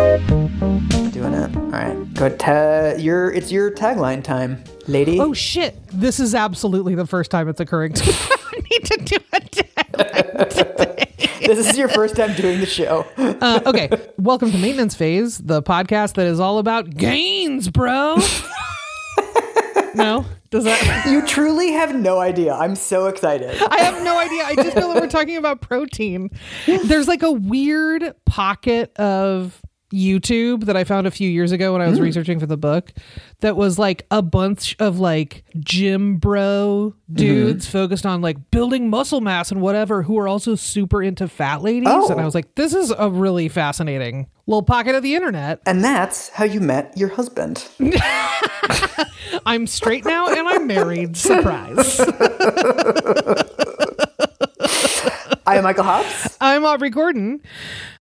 Doing it. All right. Go ta- your it's your tagline time, lady. Oh shit! This is absolutely the first time it's occurring to me. I need to do a tagline today. this is your first time doing the show. Uh, okay, welcome to Maintenance Phase, the podcast that is all about gains, bro. no, does that? You truly have no idea. I'm so excited. I have no idea. I just know that we're talking about protein. There's like a weird pocket of YouTube that I found a few years ago when I was hmm. researching for the book that was like a bunch of like gym bro mm-hmm. dudes focused on like building muscle mass and whatever who are also super into fat ladies. Oh. And I was like, this is a really fascinating little pocket of the internet. And that's how you met your husband. I'm straight now and I'm married. Surprise. I am Michael Hobbs. I'm Aubrey Gordon.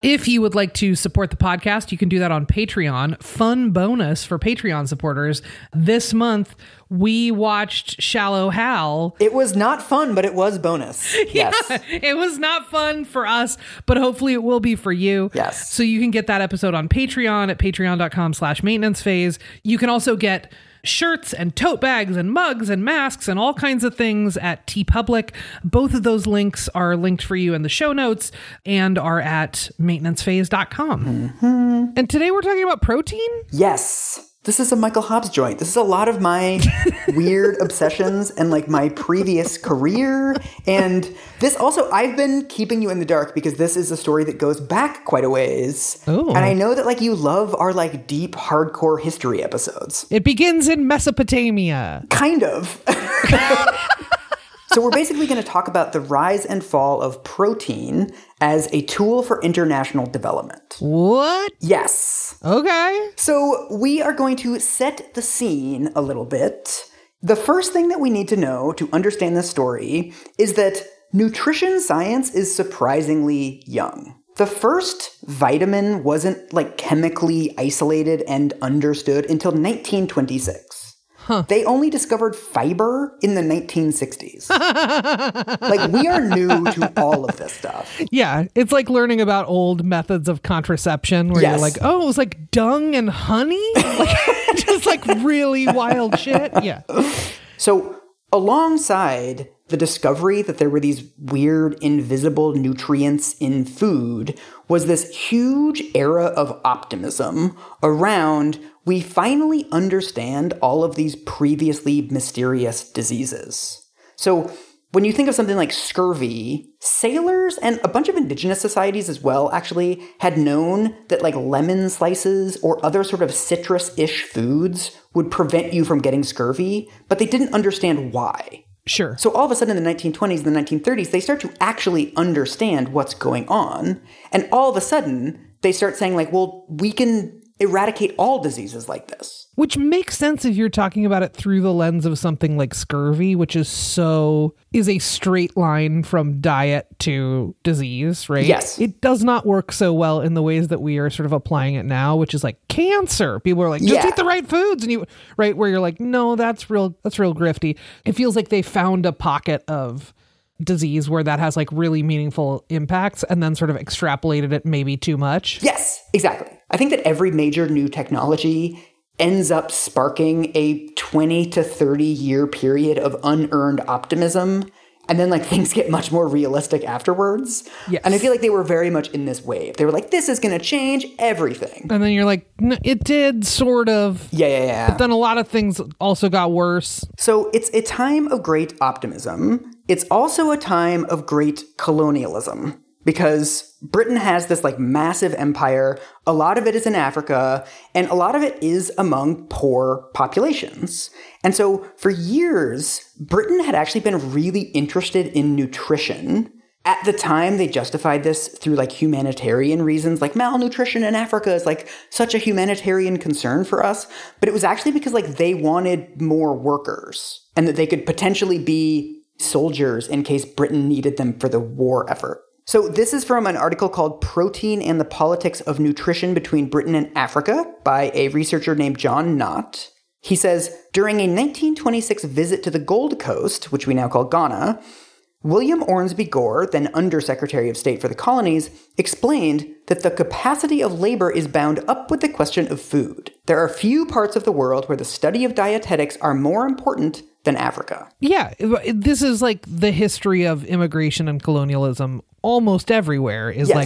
If you would like to support the podcast, you can do that on Patreon. Fun bonus for Patreon supporters. This month, we watched Shallow Hal. It was not fun, but it was bonus. Yes. It was not fun for us, but hopefully it will be for you. Yes. So you can get that episode on Patreon at patreon.com slash maintenance phase. You can also get shirts and tote bags and mugs and masks and all kinds of things at TeePublic. Both of those links are linked for you in the show notes and are at maintenancephase.com. Mm-hmm. And today we're talking about protein. Yes. This is a Michael Hobbs joint. This is a lot of my weird obsessions and like my previous career. And this also, I've been keeping you in the dark because this is a story that goes back quite a ways. Oh. And I know that like you love our like deep hardcore history episodes. It begins in Mesopotamia. Kind of. so, we're basically going to talk about the rise and fall of protein as a tool for international development. What? Yes. Okay. So, we are going to set the scene a little bit. The first thing that we need to know to understand this story is that nutrition science is surprisingly young. The first vitamin wasn't like chemically isolated and understood until 1926. They only discovered fiber in the 1960s. like, we are new to all of this stuff. Yeah, it's like learning about old methods of contraception where you're like, oh, it was like dung and honey? Like, just like really wild shit. Yeah. So, alongside the discovery that there were these weird invisible nutrients in food was this huge era of optimism around we finally understand all of these previously mysterious diseases. So, when you think of something like scurvy, sailors and a bunch of indigenous societies as well actually had known that like lemon slices or other sort of citrus ish foods would prevent you from getting scurvy, but they didn't understand why. Sure. So all of a sudden in the 1920s and the 1930s, they start to actually understand what's going on. And all of a sudden, they start saying, like, well, we can eradicate all diseases like this. Which makes sense if you're talking about it through the lens of something like scurvy, which is so is a straight line from diet to disease, right? Yes. It does not work so well in the ways that we are sort of applying it now, which is like cancer. People are like, just Yeah. eat the right foods and you right where you're like, no, that's real that's real grifty. It feels like they found a pocket of disease where that has like really meaningful impacts and then sort of extrapolated it maybe too much. Yes, exactly. I think that every major new technology ends up sparking a 20 to 30 year period of unearned optimism. And then, like, things get much more realistic afterwards. Yes. And I feel like they were very much in this wave. They were like, this is going to change everything. And then you're like, "N- it did sort of. Yeah, yeah, yeah. But then a lot of things also got worse. So it's a time of great optimism. It's also a time of great colonialism because Britain has this like massive empire. A lot of it is in Africa and a lot of it is among poor populations. And so for years, Britain had actually been really interested in nutrition. At the time, they justified this through like humanitarian reasons, like malnutrition in Africa is like such a humanitarian concern for us. But it was actually because like they wanted more workers and that they could potentially be soldiers in case Britain needed them for the war effort. So this is from an article called Protein and the Politics of Nutrition Between Britain and Africa by a researcher named John Knott. He says during a 1926 visit to the Gold Coast, which we now call Ghana, William Ormsby Gore, then Undersecretary of State for the Colonies, explained that the capacity of labor is bound up with the question of food. There are few parts of the world where the study of dietetics are more important than Africa. Yeah, this is like the history of immigration and colonialism almost everywhere is Yes.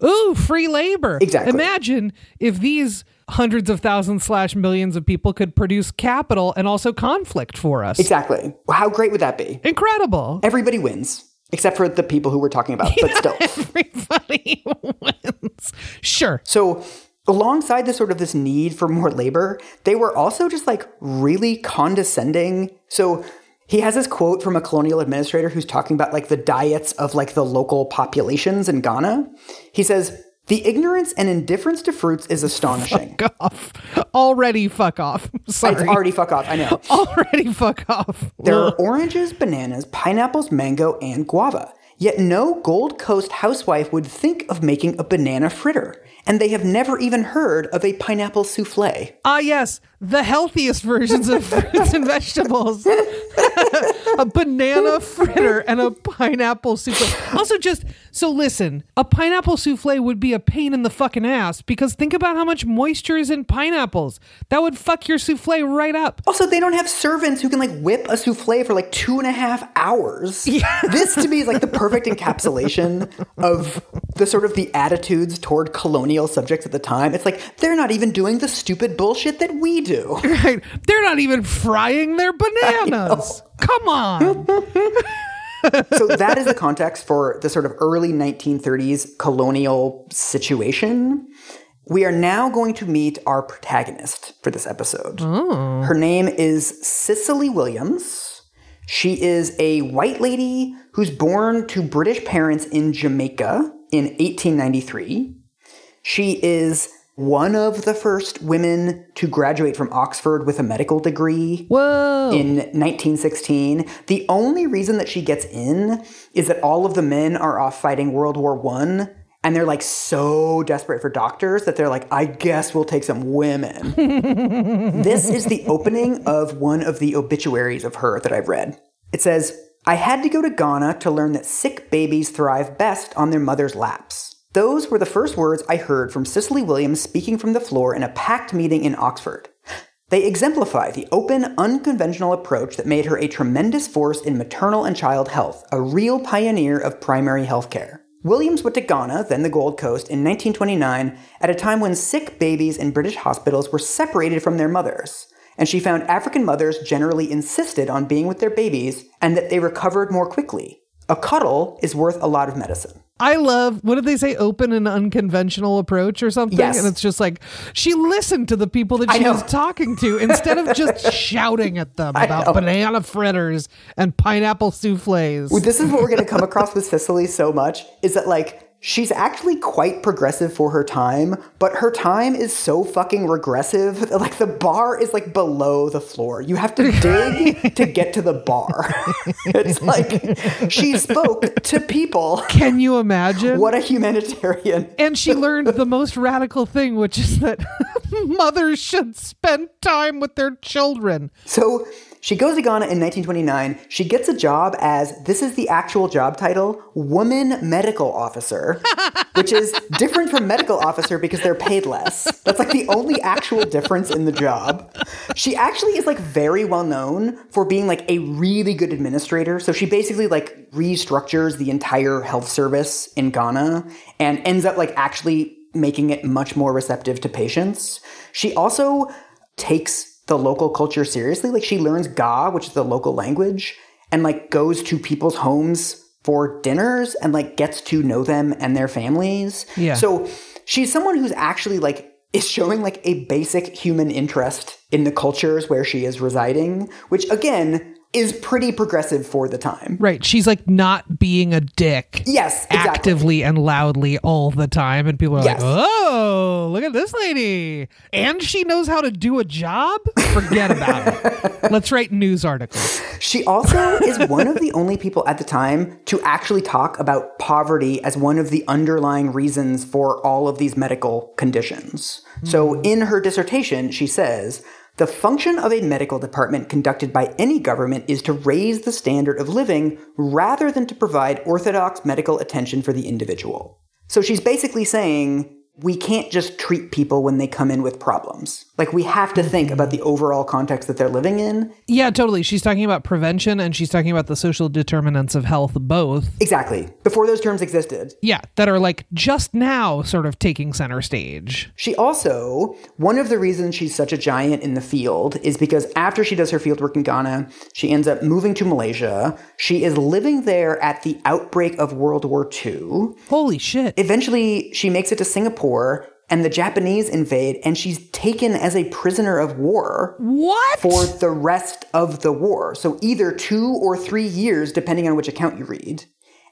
like, ooh, free labor. Exactly. Imagine if these hundreds of thousands slash millions of people could produce capital and also conflict for us. Exactly. How great would that be? Incredible. Everybody wins, except for the people who we're talking about, but still. Everybody wins. Sure. So, alongside this sort of this need for more labor, they were also just like really condescending. So, he has this quote from a colonial administrator who's talking about like the diets of like the local populations in Ghana. He says, "The ignorance and indifference to fruits is astonishing." Fuck off. Already fuck off. Sorry. It's already fuck off. I know. Already fuck off. There are oranges, bananas, pineapples, mango, and guava. Yet no Gold Coast housewife would think of making a banana fritter, and they have never even heard of a pineapple souffle. Ah, yes, the healthiest versions of fruits and vegetables. a banana fritter and a pineapple souffle. Also, just so listen, a pineapple souffle would be a pain in the fucking ass because think about how much moisture is in pineapples. That would fuck your souffle right up. Also, they don't have servants who can like whip a souffle for like two and a half hours. This to me is like the perfect encapsulation of the sort of the attitudes toward colonial subjects at the time. It's like they're not even doing the stupid bullshit that we do. Right? They're not even frying their bananas. Come on. so that is the context for the sort of early 1930s colonial situation. We are now going to meet our protagonist for this episode. Oh. Her name is Cicely Williams. She is a white lady who's born to British parents in Jamaica in 1893. She is one of the first women to graduate from Oxford with a medical degree Whoa. in 1916. The only reason that she gets in is that all of the men are off fighting World War One, and they're like so desperate for doctors that they're like, I guess we'll take some women. this is the opening of one of the obituaries of her that I've read. It says, I had to go to Ghana to learn that sick babies thrive best on their mother's laps. Those were the first words I heard from Cicely Williams speaking from the floor in a packed meeting in Oxford. They exemplify the open, unconventional approach that made her a tremendous force in maternal and child health, a real pioneer of primary health care. Williams went to Ghana, then the Gold Coast, in 1929 at a time when sick babies in British hospitals were separated from their mothers, and she found African mothers generally insisted on being with their babies and that they recovered more quickly. A cuddle is worth a lot of medicine. I love what did they say? Open and unconventional approach or something. Yes. And it's just like she listened to the people that she was talking to instead of just shouting at them about banana fritters and pineapple souffles. this is what we're going to come across with Cicely so much is that like she's actually quite progressive for her time, but her time is so fucking regressive like the bar is like below the floor. You have to dig to get to the bar. it's like she spoke to people. Can you imagine? What a humanitarian. And she learned the most radical thing, which is that mothers should spend time with their children. So she goes to Ghana in 1929. She gets a job as this is the actual job title, woman medical officer, which is different from medical officer because they're paid less. That's like the only actual difference in the job. She actually is like very well known for being like a really good administrator. So she basically like restructures the entire health service in Ghana and ends up like actually making it much more receptive to patients. She also takes the local culture seriously. Like she learns Ga, which is the local language, and like goes to people's homes for dinners and like gets to know them and their families. Yeah. So she's someone who's actually like is showing like a basic human interest in the cultures where she is residing, which again is pretty progressive for the time. Right. She's like not being a dick. Yes, exactly. Actively and loudly all the time. And people are Yes. like, oh, look at this lady. And she knows how to do a job? Forget about it. Let's write news articles. She also is one of the only people at the time to actually talk about poverty as one of the underlying reasons for all of these medical conditions. So hmm. in her dissertation, she says, The function of a medical department conducted by any government is to raise the standard of living rather than to provide orthodox medical attention for the individual. So she's basically saying we can't just treat people when they come in with problems. Like we have to think about the overall context that they're living in. Yeah, totally. She's talking about prevention and she's talking about the social determinants of health both. Exactly. Before those terms existed. Yeah, that are like just now sort of taking center stage. She also, one of the reasons she's such a giant in the field is because after she does her field work in Ghana, she ends up moving to Malaysia. She is living there at the outbreak of World War II. Holy shit. Eventually, she makes it to Singapore and the Japanese invade and she's taken as a prisoner of war. What? For the rest of the war. So either two or three years, depending on which account you read.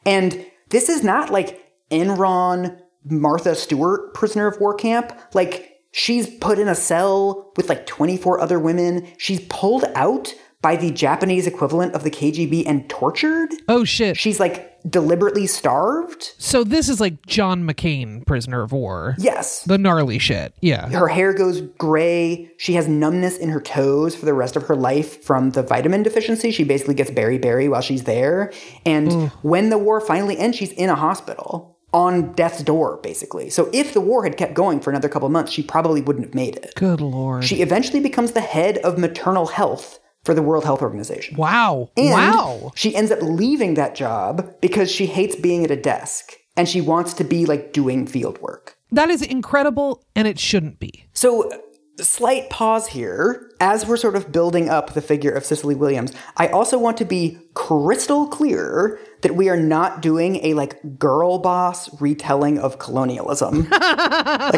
And this is not like Enron, Martha Stewart prisoner of war camp. Like she's put in a cell with like 24 other women. She's pulled out by the Japanese equivalent of the KGB and tortured. Oh shit. She's like deliberately starved. So this is like John McCain, prisoner of war. Yes. The gnarly shit. Yeah. Her hair goes gray. She has numbness in her toes for the rest of her life from the vitamin deficiency. She basically gets beriberi while she's there. And mm. when the war finally ends, she's in a hospital on death's door, basically. So if the war had kept going for another couple months, she probably wouldn't have made it. Good lord. She eventually becomes the head of maternal health for the World Health Organization. Wow. And wow. She ends up leaving that job because she hates being at a desk and she wants to be like doing field work. That is incredible and it shouldn't be. So slight pause here. As we're sort of building up the figure of Cicely Williams, I also want to be crystal clear that we are not doing a like girl boss retelling of colonialism. like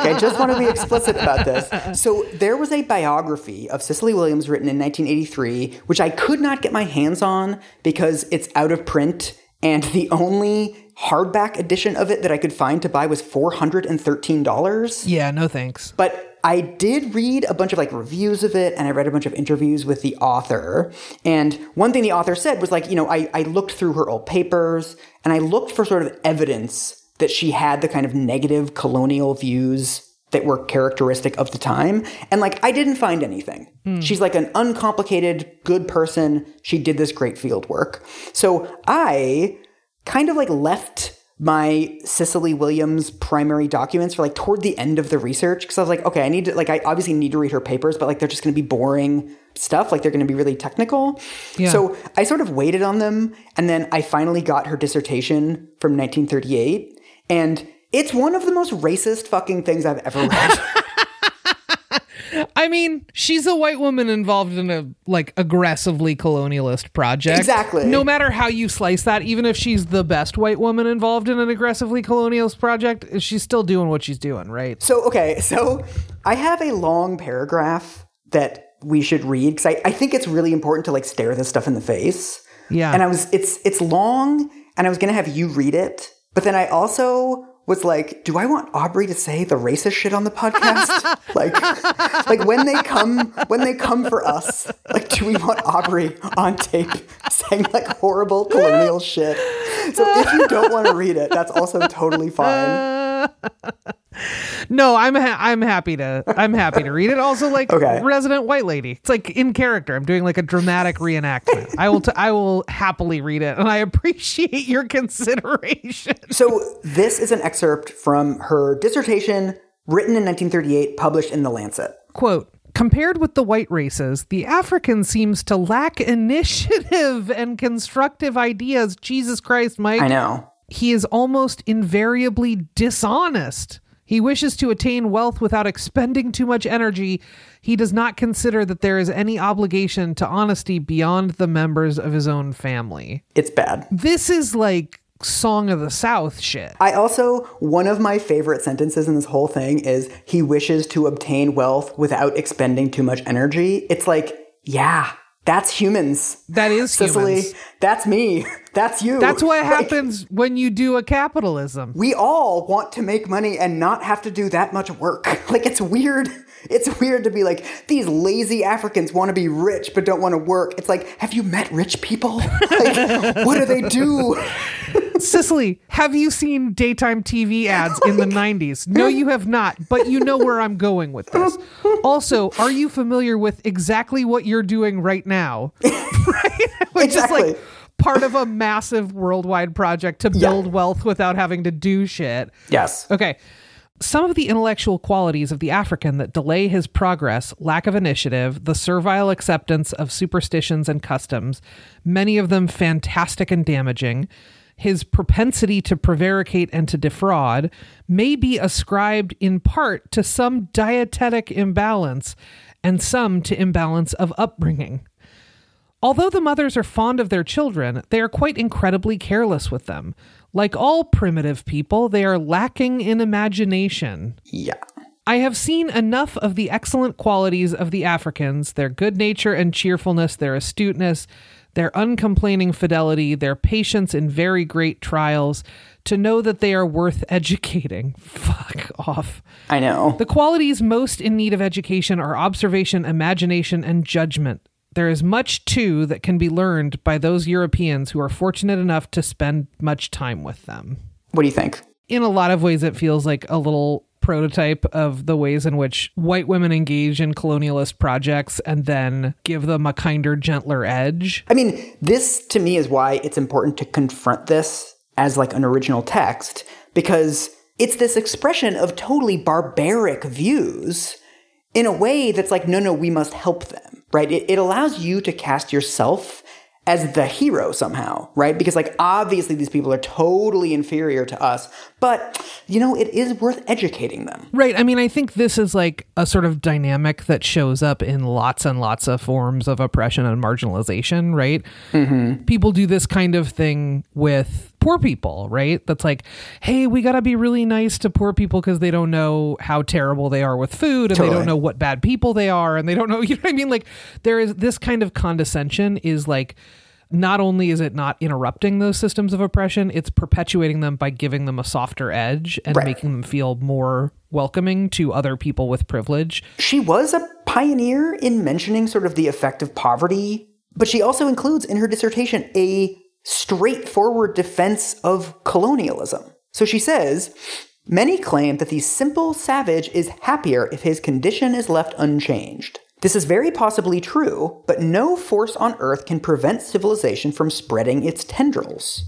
I just want to be explicit about this. So there was a biography of Cicely Williams written in 1983, which I could not get my hands on because it's out of print and the only hardback edition of it that I could find to buy was $413. Yeah, no thanks. But I did read a bunch of like reviews of it and I read a bunch of interviews with the author. And one thing the author said was like, you know, I, I looked through her old papers and I looked for sort of evidence that she had the kind of negative colonial views that were characteristic of the time. And like, I didn't find anything. Hmm. She's like an uncomplicated, good person. She did this great field work. So I kind of like left my Cicely Williams primary documents for like toward the end of the research because I was like, okay, I need to like I obviously need to read her papers, but like they're just going to be boring stuff, like they're going to be really technical. Yeah. So I sort of waited on them, and then I finally got her dissertation from 1938, and it's one of the most racist fucking things I've ever read. I mean, she's a white woman involved in a like aggressively colonialist project. Exactly. No matter how you slice that, even if she's the best white woman involved in an aggressively colonialist project, she's still doing what she's doing, right? So, okay, so I have a long paragraph that we should read because I, I think it's really important to like stare this stuff in the face. Yeah. And I was it's it's long and I was gonna have you read it, but then I also was like, do I want Aubrey to say the racist shit on the podcast? like, like when they come, when they come for us, like, do we want Aubrey on tape saying like horrible colonial shit? So if you don't want to read it, that's also totally fine. Uh, no, I'm ha- I'm happy to I'm happy to read it. Also, like okay. resident white lady. It's like in character. I'm doing like a dramatic reenactment. I will t- I will happily read it, and I appreciate your consideration. So this is an excerpt from her dissertation, written in 1938, published in the Lancet. Quote. Compared with the white races, the African seems to lack initiative and constructive ideas. Jesus Christ, Mike. I know. He is almost invariably dishonest. He wishes to attain wealth without expending too much energy. He does not consider that there is any obligation to honesty beyond the members of his own family. It's bad. This is like Song of the South shit. I also, one of my favorite sentences in this whole thing is he wishes to obtain wealth without expending too much energy. It's like, yeah, that's humans. That is Cicely. Humans. That's me. That's you. That's what like, happens when you do a capitalism. We all want to make money and not have to do that much work. Like it's weird. It's weird to be like these lazy Africans want to be rich but don't want to work. It's like, have you met rich people? Like, what do they do? Cicely, have you seen daytime TV ads in the 90s? No, you have not, but you know where I'm going with this. Also, are you familiar with exactly what you're doing right now? right? Which Exactly. is like part of a massive worldwide project to build wealth without having to do shit. Yes. Okay. Some of the intellectual qualities of the African that delay his progress lack of initiative, the servile acceptance of superstitions and customs, many of them fantastic and damaging, his propensity to prevaricate and to defraud may be ascribed in part to some dietetic imbalance and some to imbalance of upbringing. Although the mothers are fond of their children, they are quite incredibly careless with them. Like all primitive people, they are lacking in imagination. Yeah. I have seen enough of the excellent qualities of the Africans their good nature and cheerfulness, their astuteness, their uncomplaining fidelity, their patience in very great trials to know that they are worth educating. Fuck off. I know. The qualities most in need of education are observation, imagination, and judgment. There is much, too, that can be learned by those Europeans who are fortunate enough to spend much time with them. What do you think? In a lot of ways, it feels like a little prototype of the ways in which white women engage in colonialist projects and then give them a kinder, gentler edge. I mean, this to me is why it's important to confront this as like an original text because it's this expression of totally barbaric views in a way that's like, no, no, we must help them, right? It, it allows you to cast yourself as the hero somehow, right? Because like obviously these people are totally inferior to us, but you know, it is worth educating them. Right. I mean, I think this is like a sort of dynamic that shows up in lots and lots of forms of oppression and marginalization, right? Mm-hmm. People do this kind of thing with poor people, right? That's like, hey, we got to be really nice to poor people because they don't know how terrible they are with food and they don't know what bad people they are and they don't know, you know what I mean? Like, there is this kind of condescension is like, not only is it not interrupting those systems of oppression, it's perpetuating them by giving them a softer edge and Right. making them feel more welcoming to other people with privilege. She was a pioneer in mentioning sort of the effect of poverty, but she also includes in her dissertation a straightforward defense of colonialism. So she says, Many claim that the simple savage is happier if his condition is left unchanged. This is very possibly true, but no force on earth can prevent civilization from spreading its tendrils.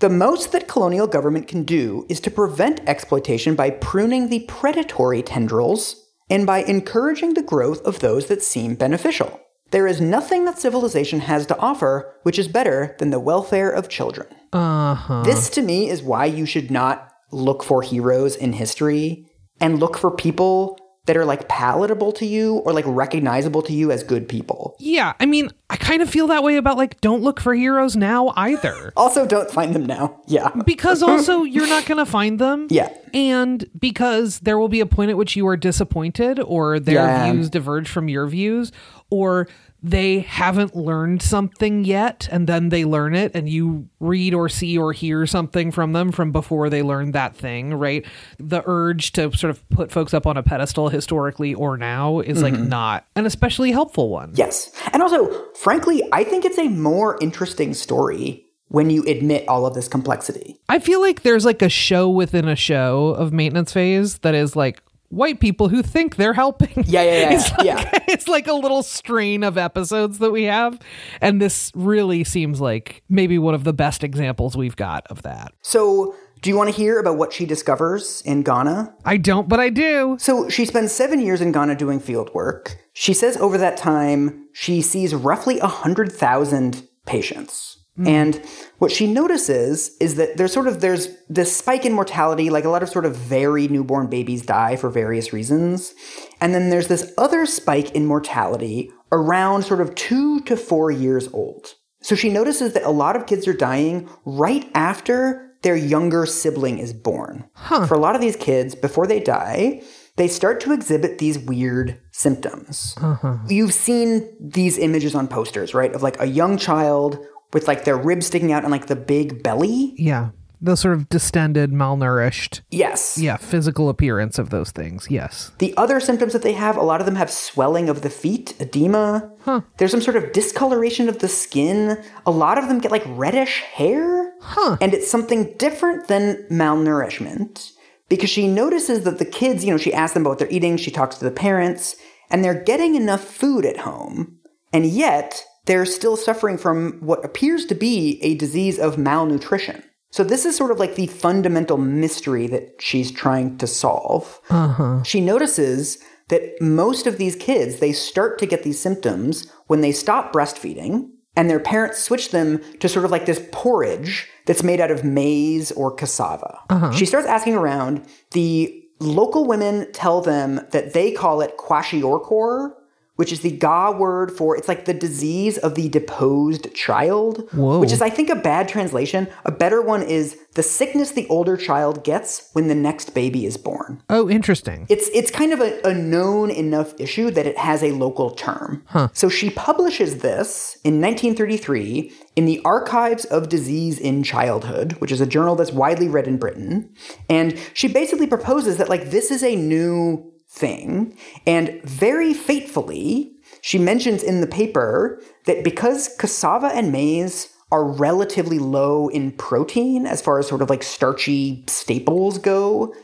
The most that colonial government can do is to prevent exploitation by pruning the predatory tendrils and by encouraging the growth of those that seem beneficial. There is nothing that civilization has to offer which is better than the welfare of children. Uh-huh. This to me is why you should not look for heroes in history and look for people that are like palatable to you or like recognizable to you as good people. Yeah, I mean, I kind of feel that way about like don't look for heroes now either. Also, don't find them now. Yeah. Because also you're not going to find them. Yeah. And because there will be a point at which you are disappointed or their Yeah. views diverge from your views or they haven't learned something yet and then they learn it and you read or see or hear something from them from before they learned that thing, right? The urge to sort of put folks up on a pedestal historically or now is like mm-hmm. not an especially helpful one. Yes. And also, frankly, I think it's a more interesting story when you admit all of this complexity. I feel like there's like a show within a show of maintenance phase that is like white people who think they're helping. Yeah, yeah, yeah, It's like, yeah. it's like a little strain of episodes that we have. And this really seems like maybe one of the best examples we've got of that. So, do you want to hear about what she discovers in Ghana? I don't, but I do. So, she spends seven years in Ghana doing field work. She says over that time, she sees roughly 100,000 patients. Hmm. And what she notices is that there's sort of there's this spike in mortality, like a lot of sort of very newborn babies die for various reasons. And then there's this other spike in mortality around sort of two to four years old. So she notices that a lot of kids are dying right after their younger sibling is born. For a lot of these kids, before they die, they start to exhibit these weird symptoms. Uh-huh. You've seen these images on posters, right? Of like a young child with like their ribs sticking out and like the big belly. Yeah. the sort of distended, malnourished, Yes. yeah, physical appearance of those things. Yes. The other symptoms that they have, a lot of them have swelling of the feet, edema. Huh. There's some sort of discoloration of the skin. A lot of them get like reddish hair. Huh. And it's something different than malnourishment because she notices that the kids, you know, she asks them about what they're eating, she talks to the parents, and they're getting enough food at home. And yet, they're still suffering from what appears to be a disease of malnutrition. So, this is sort of like the fundamental mystery that she's trying to solve. Uh-huh. She notices that most of these kids, they start to get these symptoms when they stop breastfeeding and their parents switch them to sort of like this porridge that's made out of maize or cassava. Uh-huh. She starts asking around. The local women tell them that they call it kwashiorkor, which is the Ga word for it's like the disease of the deposed child, Whoa. which is I think a bad translation. A better one is the sickness the older child gets when the next baby is born. Oh, interesting. It's it's kind of a, a known enough issue that it has a local term. Huh. So she publishes this in 1933 in the Archives of Disease in Childhood, which is a journal that's widely read in Britain. And she basically proposes that like this is a new thing. And very fatefully, she mentions in the paper that because cassava and maize are relatively low in protein as far as sort of like starchy staples go,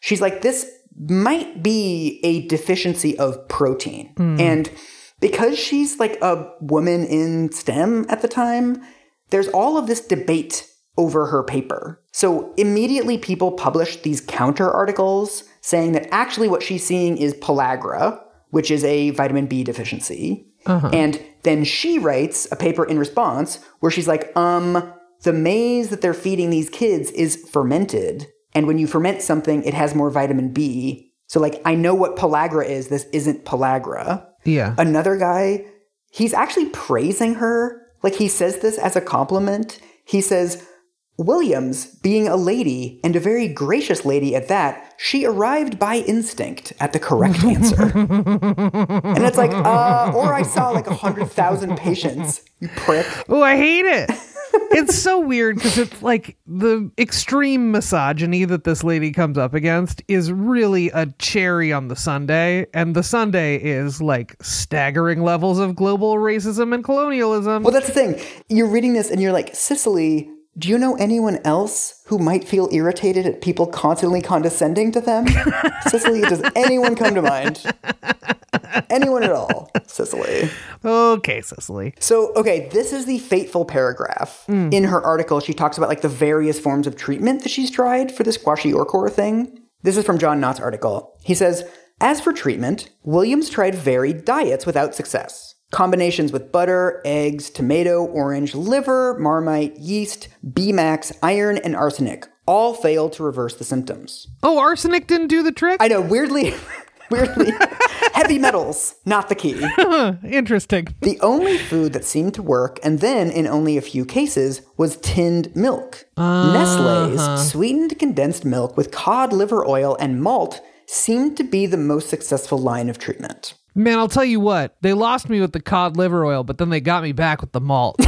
she's like, this might be a deficiency of protein. Hmm. And because she's like a woman in STEM at the time, there's all of this debate over her paper. So immediately people published these counter articles saying that actually what she's seeing is pellagra, which is a vitamin B deficiency. And then she writes a paper in response where she's like, um, the maize that they're feeding these kids is fermented. And when you ferment something, it has more vitamin B. So, like, I know what pellagra is. This isn't pellagra. Yeah. Another guy, he's actually praising her. Like, he says this as a compliment. He says, Williams, being a lady, and a very gracious lady at that, she arrived by instinct at the correct answer. and it's like, uh, or I saw like a hundred thousand patients, you prick. Oh, I hate it. it's so weird because it's like the extreme misogyny that this lady comes up against is really a cherry on the sundae, and the sundae is like staggering levels of global racism and colonialism. Well, that's the thing. You're reading this and you're like, Cicely, do you know anyone else who might feel irritated at people constantly condescending to them? Cicely, does anyone come to mind? Anyone at all, Cicely? Okay, Cicely. So, okay, this is the fateful paragraph. Mm. In her article, she talks about like the various forms of treatment that she's tried for this kwashiorkor thing. This is from John Knott's article. He says, As for treatment, Williams tried varied diets without success. Combinations with butter, eggs, tomato, orange, liver, marmite, yeast, B-max, iron, and arsenic all failed to reverse the symptoms. Oh, arsenic didn't do the trick? I know, weirdly, weirdly, heavy metals, not the key. Interesting. The only food that seemed to work, and then in only a few cases, was tinned milk. Nestle's uh-huh. sweetened condensed milk with cod liver oil and malt seemed to be the most successful line of treatment. Man, I'll tell you what, they lost me with the cod liver oil, but then they got me back with the malt.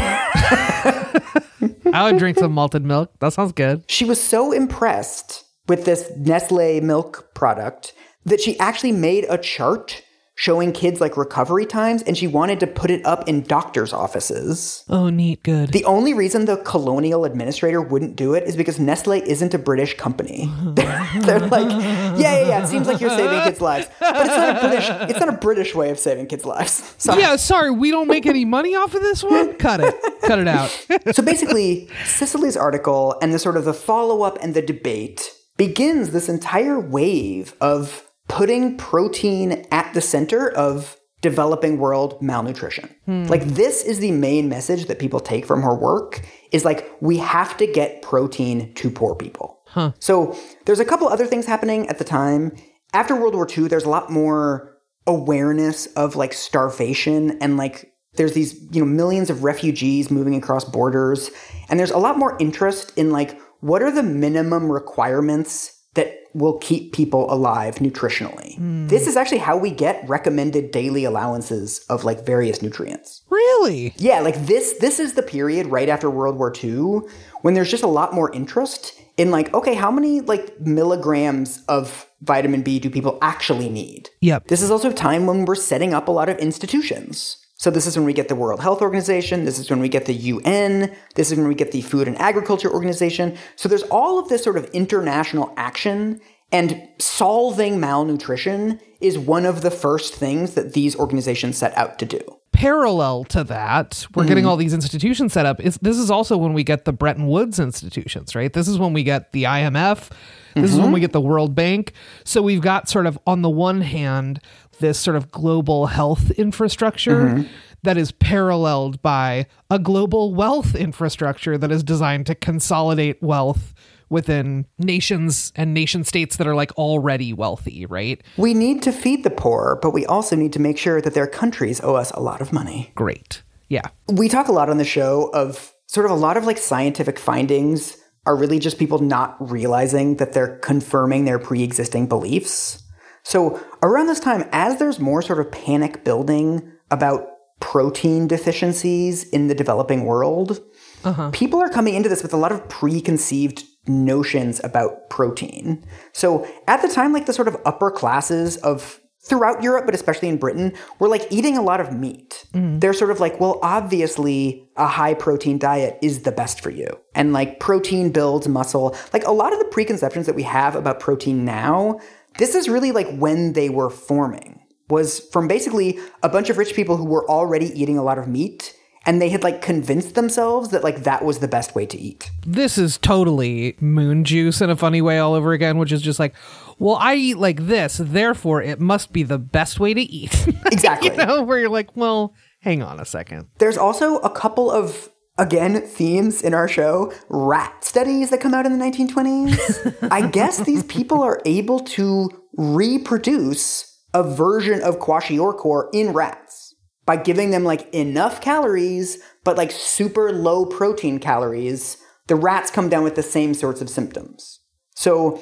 I would drink some malted milk. That sounds good. She was so impressed with this Nestle milk product that she actually made a chart showing kids like recovery times and she wanted to put it up in doctors' offices. Oh, neat, good. The only reason the colonial administrator wouldn't do it is because Nestle isn't a British company. They're like, yeah, yeah, yeah. It seems like you're saving kids' lives, but it's not a British. It's not a British way of saving kids' lives. So, yeah, sorry, we don't make any money off of this one. Cut it. Cut it out. so basically, Cicely's article and the sort of the follow up and the debate begins this entire wave of putting protein at the center of developing world malnutrition. Hmm. Like this is the main message that people take from her work is like we have to get protein to poor people. So there's a couple other things happening at the time. After World War II, there's a lot more awareness of like starvation and like there's these, you know, millions of refugees moving across borders and there's a lot more interest in like what are the minimum requirements that will keep people alive nutritionally. Hmm. This is actually how we get recommended daily allowances of like various nutrients. Really? Yeah, like this this is the period right after World War II when there's just a lot more interest in like okay, how many like milligrams of vitamin B do people actually need? Yep. This is also a time when we're setting up a lot of institutions. So this is when we get the World Health Organization, this is when we get the UN, this is when we get the Food and Agriculture Organization. So there's all of this sort of international action and solving malnutrition is one of the first things that these organizations set out to do. Parallel to that, we're mm-hmm. getting all these institutions set up. Is this is also when we get the Bretton Woods institutions, right? This is when we get the IMF. This is when mm-hmm. we get the World Bank. So we've got sort of on the one hand this sort of global health infrastructure mm-hmm. that is paralleled by a global wealth infrastructure that is designed to consolidate wealth within nations and nation states that are like already wealthy, right? We need to feed the poor, but we also need to make sure that their countries owe us a lot of money. Great. Yeah. We talk a lot on the show of sort of a lot of like scientific findings are really just people not realizing that they're confirming their pre existing beliefs. So, around this time, as there's more sort of panic building about protein deficiencies in the developing world, uh-huh. people are coming into this with a lot of preconceived notions about protein. So, at the time, like the sort of upper classes of throughout Europe, but especially in Britain, were like eating a lot of meat. Mm-hmm. They're sort of like, well, obviously, a high protein diet is the best for you. And like protein builds muscle. Like a lot of the preconceptions that we have about protein now, this is really like when they were forming, was from basically a bunch of rich people who were already eating a lot of meat. And they had like convinced themselves that like that was the best way to eat. this is totally moon juice in a funny way all over again, which is just like, well, I eat like this, therefore it must be the best way to eat. Exactly. you know, where you're like, well, hang on a second. There's also a couple of again themes in our show rat studies that come out in the 1920s i guess these people are able to reproduce a version of kwashiorkor in rats by giving them like enough calories but like super low protein calories the rats come down with the same sorts of symptoms. So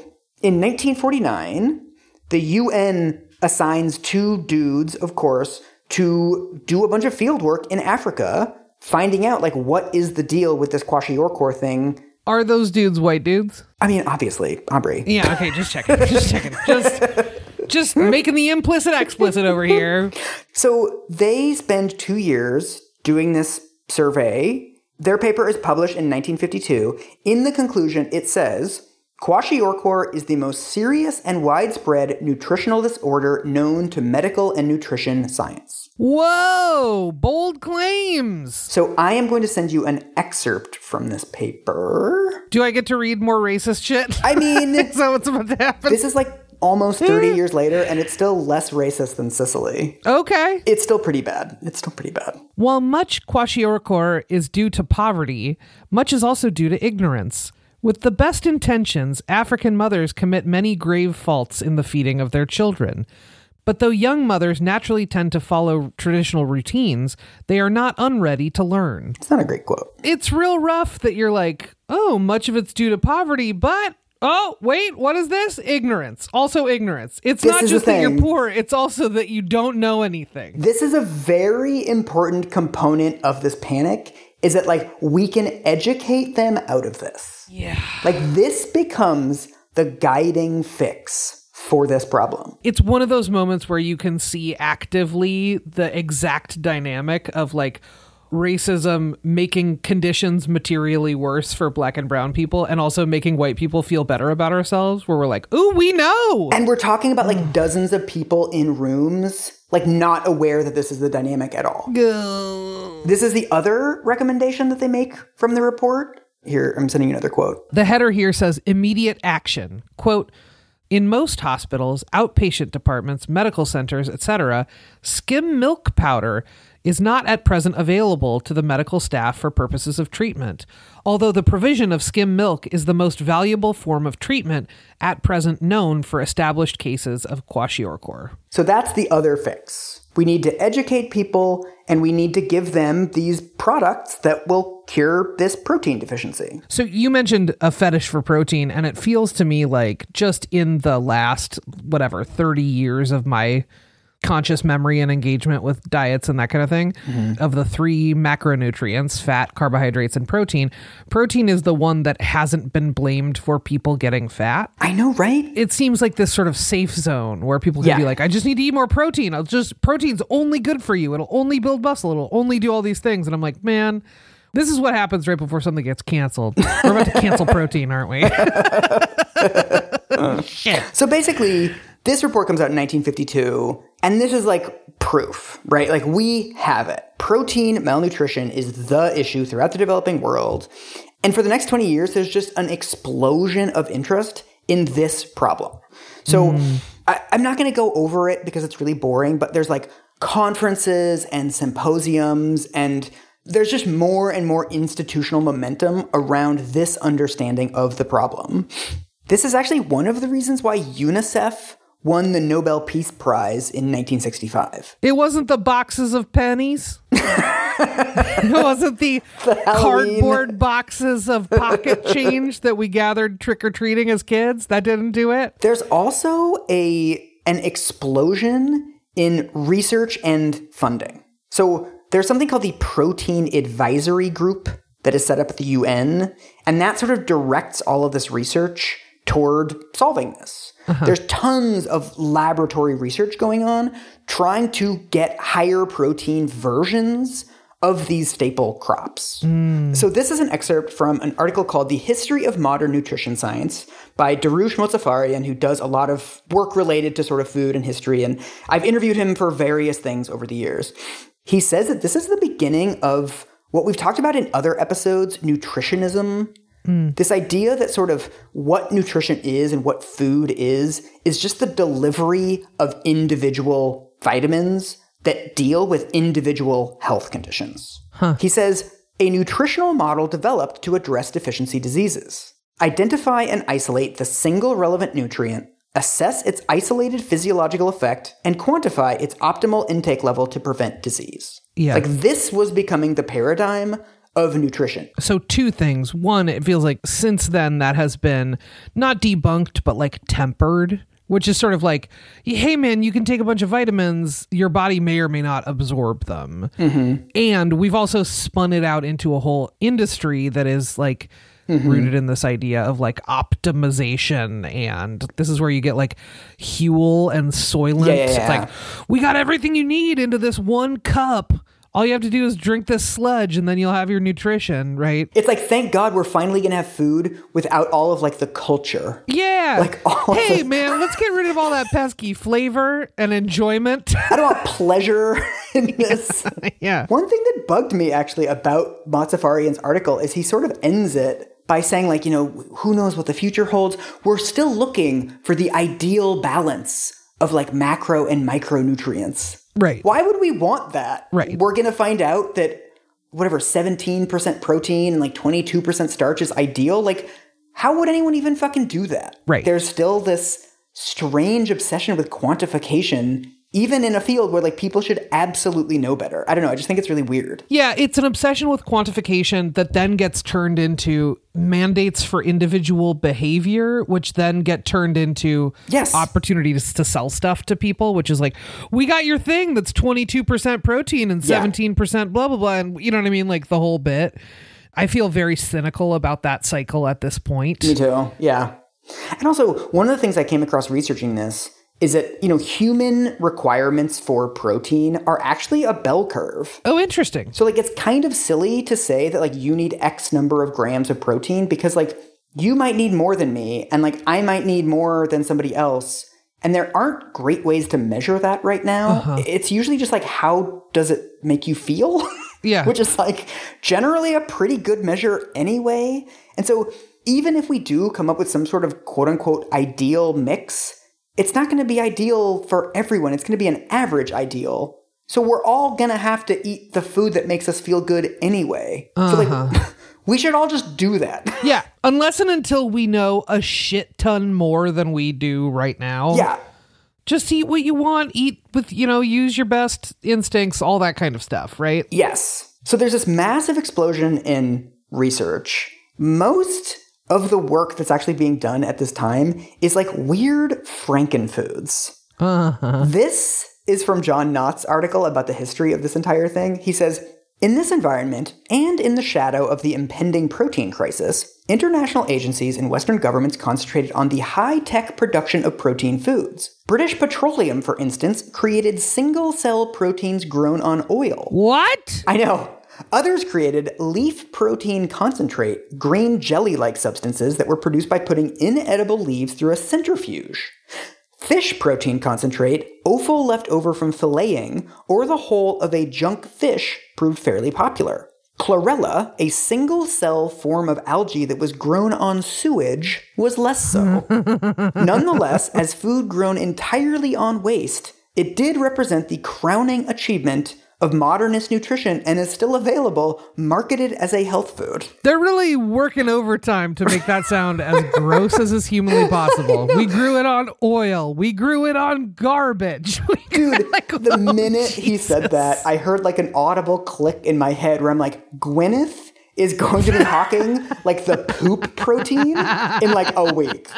in 1949 the UN assigns two dudes, of course, to do a bunch of field work in Africa, finding out like what is the deal with this kwashiorkor thing. Are those dudes white dudes? I mean, obviously, Aubrey. Yeah, okay, just checking. Just checking. Just just making the implicit explicit over here. So they spend two years doing this survey. Their paper is published in 1952. In the conclusion, it says Kwashiorkor is the most serious and widespread nutritional disorder known to medical and nutrition science. Whoa, bold claims. So I am going to send you an excerpt from this paper. Do I get to read more racist shit? I mean, Is that what's about to happen? this is like almost 30 hmm. years later, and it's still less racist than Cicely. Okay. It's still pretty bad. It's still pretty bad. While much kwashiorkor is due to poverty, much is also due to ignorance. With the best intentions, African mothers commit many grave faults in the feeding of their children. But though young mothers naturally tend to follow traditional routines, they are not unready to learn. It's not a great quote. It's real rough that you're like, oh, much of it's due to poverty, but oh, wait, what is this? Ignorance. Also ignorance. It's This not just that you're poor, it's also that you don't know anything. This is a very important component of this panic is that like we can educate them out of this. Yeah. Like this becomes the guiding fix for this problem. it's one of those moments where you can see actively the exact dynamic of like racism making conditions materially worse for black and brown people and also making white people feel better about ourselves where we're like ooh we know And we're talking about like dozens of people in rooms like not aware that this is the dynamic at all. This is the other recommendation that they make from the report. Here, I'm sending you another quote. The header here says immediate action. Quote, in most hospitals, outpatient departments, medical centers, etc., skim milk powder is not at present available to the medical staff for purposes of treatment, although the provision of skim milk is the most valuable form of treatment at present known for established cases of kwashiorkor. So that's the other fix. We need to educate people and we need to give them these products that will cure this protein deficiency. So you mentioned a fetish for protein, and it feels to me like just in the last, whatever, 30 years of my conscious memory and engagement with diets and that kind of thing mm-hmm. of the three macronutrients fat carbohydrates and protein protein is the one that hasn't been blamed for people getting fat i know right it seems like this sort of safe zone where people can yeah. be like i just need to eat more protein i'll just protein's only good for you it'll only build muscle it'll only do all these things and i'm like man this is what happens right before something gets canceled. We're about to cancel protein, aren't we? Shit. so basically, this report comes out in 1952, and this is like proof, right? Like we have it. Protein malnutrition is the issue throughout the developing world. And for the next 20 years, there's just an explosion of interest in this problem. So mm. I, I'm not going to go over it because it's really boring, but there's like conferences and symposiums and there's just more and more institutional momentum around this understanding of the problem. This is actually one of the reasons why UNICEF won the Nobel Peace Prize in 1965. It wasn't the boxes of pennies. it wasn't the, the cardboard boxes of pocket change that we gathered trick or treating as kids. That didn't do it. There's also a an explosion in research and funding. So there's something called the Protein Advisory Group that is set up at the UN, and that sort of directs all of this research toward solving this. Uh-huh. There's tons of laboratory research going on trying to get higher protein versions of these staple crops. Mm. So this is an excerpt from an article called The History of Modern Nutrition Science by Dariush Mozaffarian, who does a lot of work related to sort of food and history. And I've interviewed him for various things over the years. He says that this is the beginning of what we've talked about in other episodes, nutritionism Mm. This idea that sort of what nutrition is and what food is, is just the delivery of individual vitamins that deal with individual health conditions. Huh. He says a nutritional model developed to address deficiency diseases. Identify and isolate the single relevant nutrient, assess its isolated physiological effect, and quantify its optimal intake level to prevent disease. Yeah. Like this was becoming the paradigm of nutrition. So, two things. One, it feels like since then that has been not debunked, but like tempered, which is sort of like, hey, man, you can take a bunch of vitamins, your body may or may not absorb them. Mm-hmm. And we've also spun it out into a whole industry that is like, Mm-hmm. rooted in this idea of like optimization and this is where you get like Huel and Soylent. Yeah, yeah, yeah. It's like we got everything you need into this one cup all you have to do is drink this sludge and then you'll have your nutrition, right? It's like thank God we're finally gonna have food without all of like the culture. Yeah. Like all Hey man, let's get rid of all that pesky flavor and enjoyment. I don't want pleasure in this. yeah. One thing that bugged me actually about Mozaffarian's article is he sort of ends it by saying like, you know, who knows what the future holds? We're still looking for the ideal balance of like macro and micronutrients. Right. Why would we want that? Right. We're going to find out that whatever 17% protein and like 22% starch is ideal. Like, how would anyone even fucking do that? Right. There's still this strange obsession with quantification even in a field where like people should absolutely know better. I don't know. I just think it's really weird. Yeah, it's an obsession with quantification that then gets turned into mandates for individual behavior, which then get turned into yes. opportunities to sell stuff to people, which is like, we got your thing that's 22% protein and 17% yeah. blah, blah, blah. And you know what I mean? Like the whole bit. I feel very cynical about that cycle at this point. Me too. Yeah. And also, one of the things I came across researching this is that you know human requirements for protein are actually a bell curve. Oh, interesting. So like it's kind of silly to say that like you need X number of grams of protein because like you might need more than me and like I might need more than somebody else. And there aren't great ways to measure that right now. Uh-huh. It's usually just like how does it make you feel? Yeah. Which is like generally a pretty good measure anyway. And so even if we do come up with some sort of quote unquote ideal mix, it's not going to be ideal for everyone. It's going to be an average ideal. So we're all gonna have to eat the food that makes us feel good anyway. So like uh-huh. we should all just do that. Yeah, unless and until we know a shit ton more than we do right now. yeah. Just eat what you want, eat with, you know, use your best instincts, all that kind of stuff, right? Yes. So there's this massive explosion in research. Most of the work that's actually being done at this time is like weird frankenfoods. Uh-huh. This is from John Knott's article about the history of this entire thing. He says, in this environment, and in the shadow of the impending protein crisis, international agencies and Western governments concentrated on the high tech production of protein foods. British Petroleum, for instance, created single cell proteins grown on oil. What? I know. Others created leaf protein concentrate, green jelly like substances that were produced by putting inedible leaves through a centrifuge. Fish protein concentrate, offal left over from filleting, or the whole of a junk fish proved fairly popular. Chlorella, a single cell form of algae that was grown on sewage, was less so. Nonetheless, as food grown entirely on waste, it did represent the crowning achievement of modernist nutrition and is still available, marketed as a health food. They're really working overtime to make that sound as gross as is humanly possible. We grew it on oil. We grew it on garbage. We Dude, like, the oh, minute he said that, I heard like an audible click in my head where I'm like, Gwyneth is going to be hawking like the poop protein in like a week.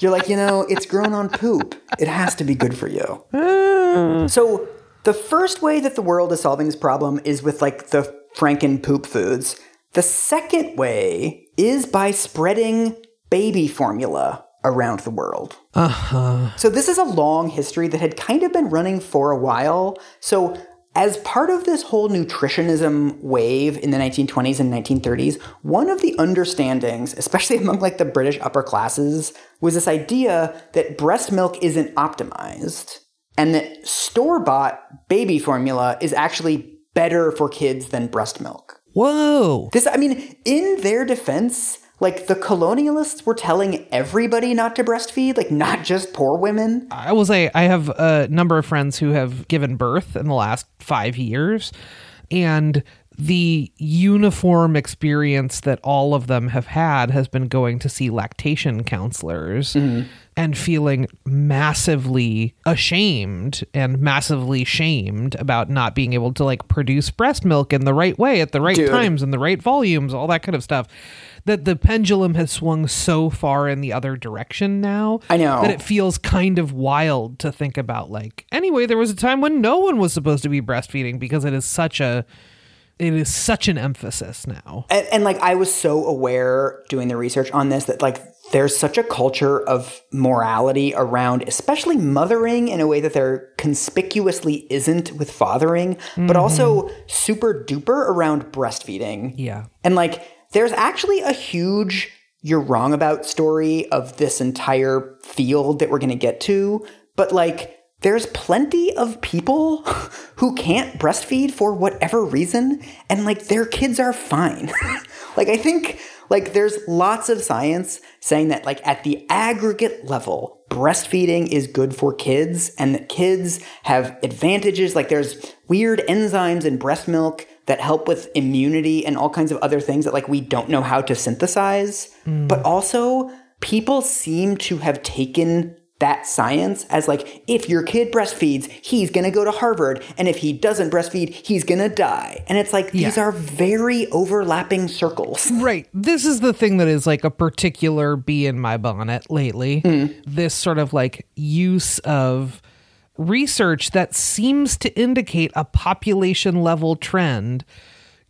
You're like, you know, it's grown on poop. It has to be good for you. So, the first way that the world is solving this problem is with like the Franken poop foods. The second way is by spreading baby formula around the world. Uh-huh. So this is a long history that had kind of been running for a while. So as part of this whole nutritionism wave in the 1920s and 1930s, one of the understandings, especially among like the British upper classes, was this idea that breast milk isn't optimized and that store-bought baby formula is actually better for kids than breast milk. Whoa. This I mean, in their defense, like the colonialists were telling everybody not to breastfeed, like not just poor women. I will say I have a number of friends who have given birth in the last five years, and the uniform experience that all of them have had has been going to see lactation counselors mm-hmm. And feeling massively ashamed and massively shamed about not being able to like produce breast milk in the right way at the right Dude. times and the right volumes, all that kind of stuff. That the pendulum has swung so far in the other direction now. I know. That it feels kind of wild to think about like anyway there was a time when no one was supposed to be breastfeeding because it is such a it is such an emphasis now And, and like I was so aware doing the research on this that like there's such a culture of morality around especially mothering in a way that there conspicuously isn't with fathering, but mm-hmm. also super duper around breastfeeding. yeah And like, there's actually a huge you're wrong about story of this entire field that we're going to get to. But like, there's plenty of people who can't breastfeed for whatever reason, and like, their kids are fine. like, I think like there's lots of science saying that like at the aggregate level, breastfeeding is good for kids and that kids have advantages. Like there's weird enzymes in breast milk that help with immunity and all kinds of other things that like we don't know how to synthesize. Hmm. But also people seem to have taken that science as like if your kid breastfeeds, he's going to go to Harvard and if he doesn't breastfeed, he's going to die. And it's like these Yeah. are very overlapping circles. right this is the thing that is like a particular bee in my bonnet lately hmm. this sort of like use of research that seems to indicate a population level trend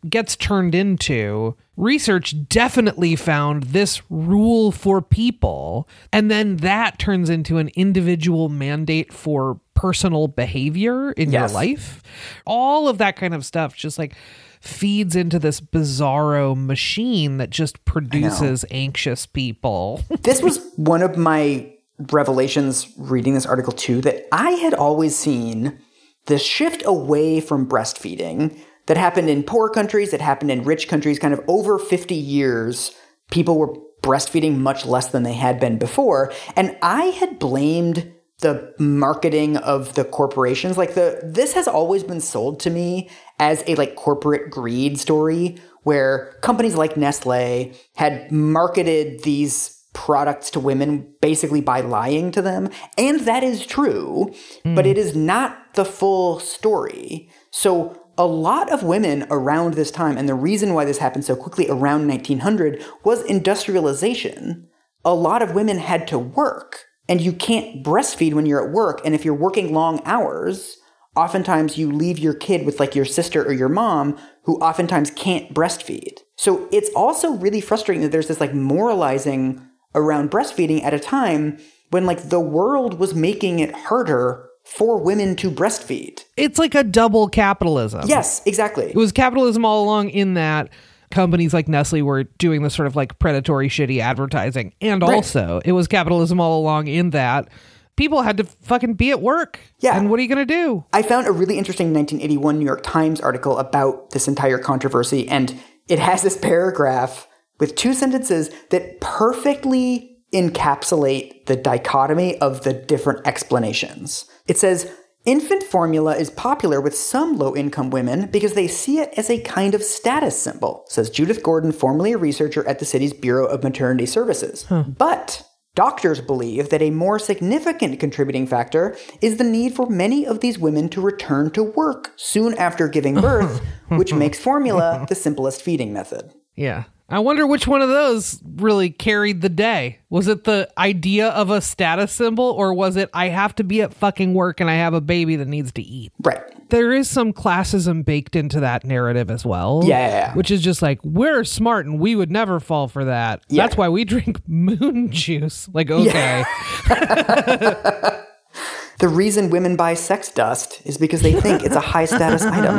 gets turned into research definitely found this rule for people and then that turns into an individual mandate for personal behavior in your life. All of that kind of stuff just like feeds into this bizarro machine that just produces anxious people. This was one of my revelations reading this article too that I had always seen the shift away from breastfeeding that happened in poor countries, that happened in rich countries, kind of over 50 years, people were breastfeeding much less than they had been before. And I had blamed the marketing of the corporations. Like the this has always been sold to me as a like corporate greed story where companies like Nestle had marketed these products to women basically by lying to them. And that is true, mm. but it is not the full story. So a lot of women around this time, and the reason why this happened so quickly around 1900 was industrialization. A lot of women had to work, and you can't breastfeed when you're at work. And if you're working long hours, oftentimes you leave your kid with like your sister or your mom who oftentimes can't breastfeed. So it's also really frustrating that there's this like moralizing around breastfeeding at a time when like the world was making it harder for women to breastfeed. It's like a double capitalism. Yes, exactly. It was capitalism all along in that companies like Nestle were doing this sort of like predatory shitty advertising. And right. also, it was capitalism all along in that people had to fucking be at work. Yeah. And what are you going to do? I found a really interesting 1981 New York Times article about this entire controversy, and it has this paragraph with two sentences that perfectly encapsulate the dichotomy of the different explanations. It says, Infant formula is popular with some low income women because they see it as a kind of status symbol, says Judith Gordon, formerly a researcher at the city's Bureau of Maternity Services. Huh. But Doctors believe that a more significant contributing factor is the need for many of these women to return to work soon after giving birth, which makes formula the simplest feeding method. Yeah. I wonder which one of those really carried the day. Was it the idea of a status symbol or was it I have to be at fucking work and I have a baby that needs to eat? Right. There is some classism baked into that narrative as well. Yeah. Which is just like, we're smart and we would never fall for that. Yeah. That's why we drink moon juice. Like, okay. Yeah. The reason women buy sex dust is because they think it's a high status item.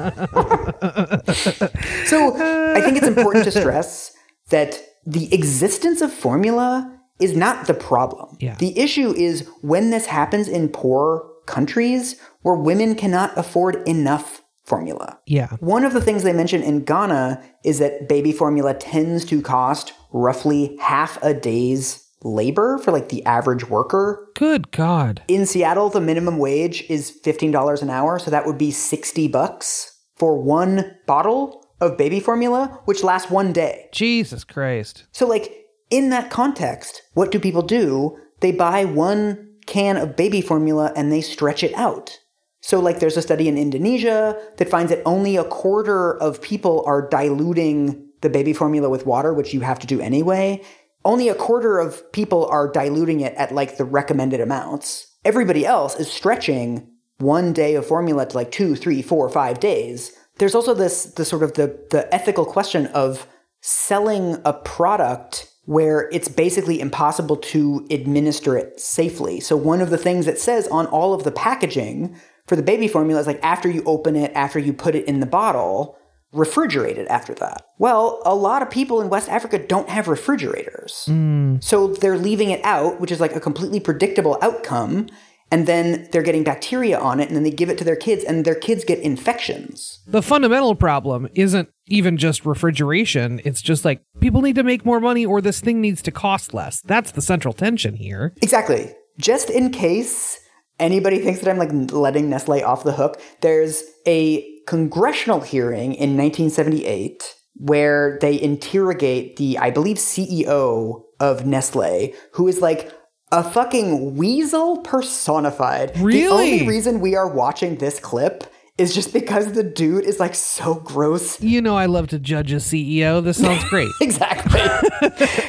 so I think it's important to stress that the existence of formula is not the problem. Yeah. The issue is when this happens in poor countries where women cannot afford enough formula. Yeah. One of the things they mention in Ghana is that baby formula tends to cost roughly half a day's labor for like the average worker. Good God. In Seattle, the minimum wage is $15 an hour, so that would be 60 bucks for one bottle of baby formula, which lasts one day. Jesus Christ. So, like, in that context, what do people do? They buy one can of baby formula and they stretch it out. So, like, there's a study in Indonesia that finds that only a quarter of people are diluting the baby formula with water, which you have to do anyway only a quarter of people are diluting it at like the recommended amounts. Everybody else is stretching one day of formula to like two, three, four, five days. There's also this the sort of the the ethical question of selling a product where it's basically impossible to administer it safely. So one of the things it says on all of the packaging for the baby formula is like after you open it, after you put it in the bottle, refrigerated after that. Well, a lot of people in West Africa don't have refrigerators. Mm. So they're leaving it out, which is like a completely predictable outcome. And then they're getting bacteria on it, and then they give it to their kids, and their kids get infections. The fundamental problem isn't even just refrigeration. It's just like people need to make more money, or this thing needs to cost less. That's the central tension here. Exactly. Just in case anybody thinks that I'm like letting Nestle off the hook, there's a congressional hearing in 1978 where they interrogate the, I believe, CEO of Nestle, who is like a fucking weasel personified. Really? The only reason we are watching this clip is just because the dude is like so gross. You know, I love to judge a CEO. This sounds great. exactly.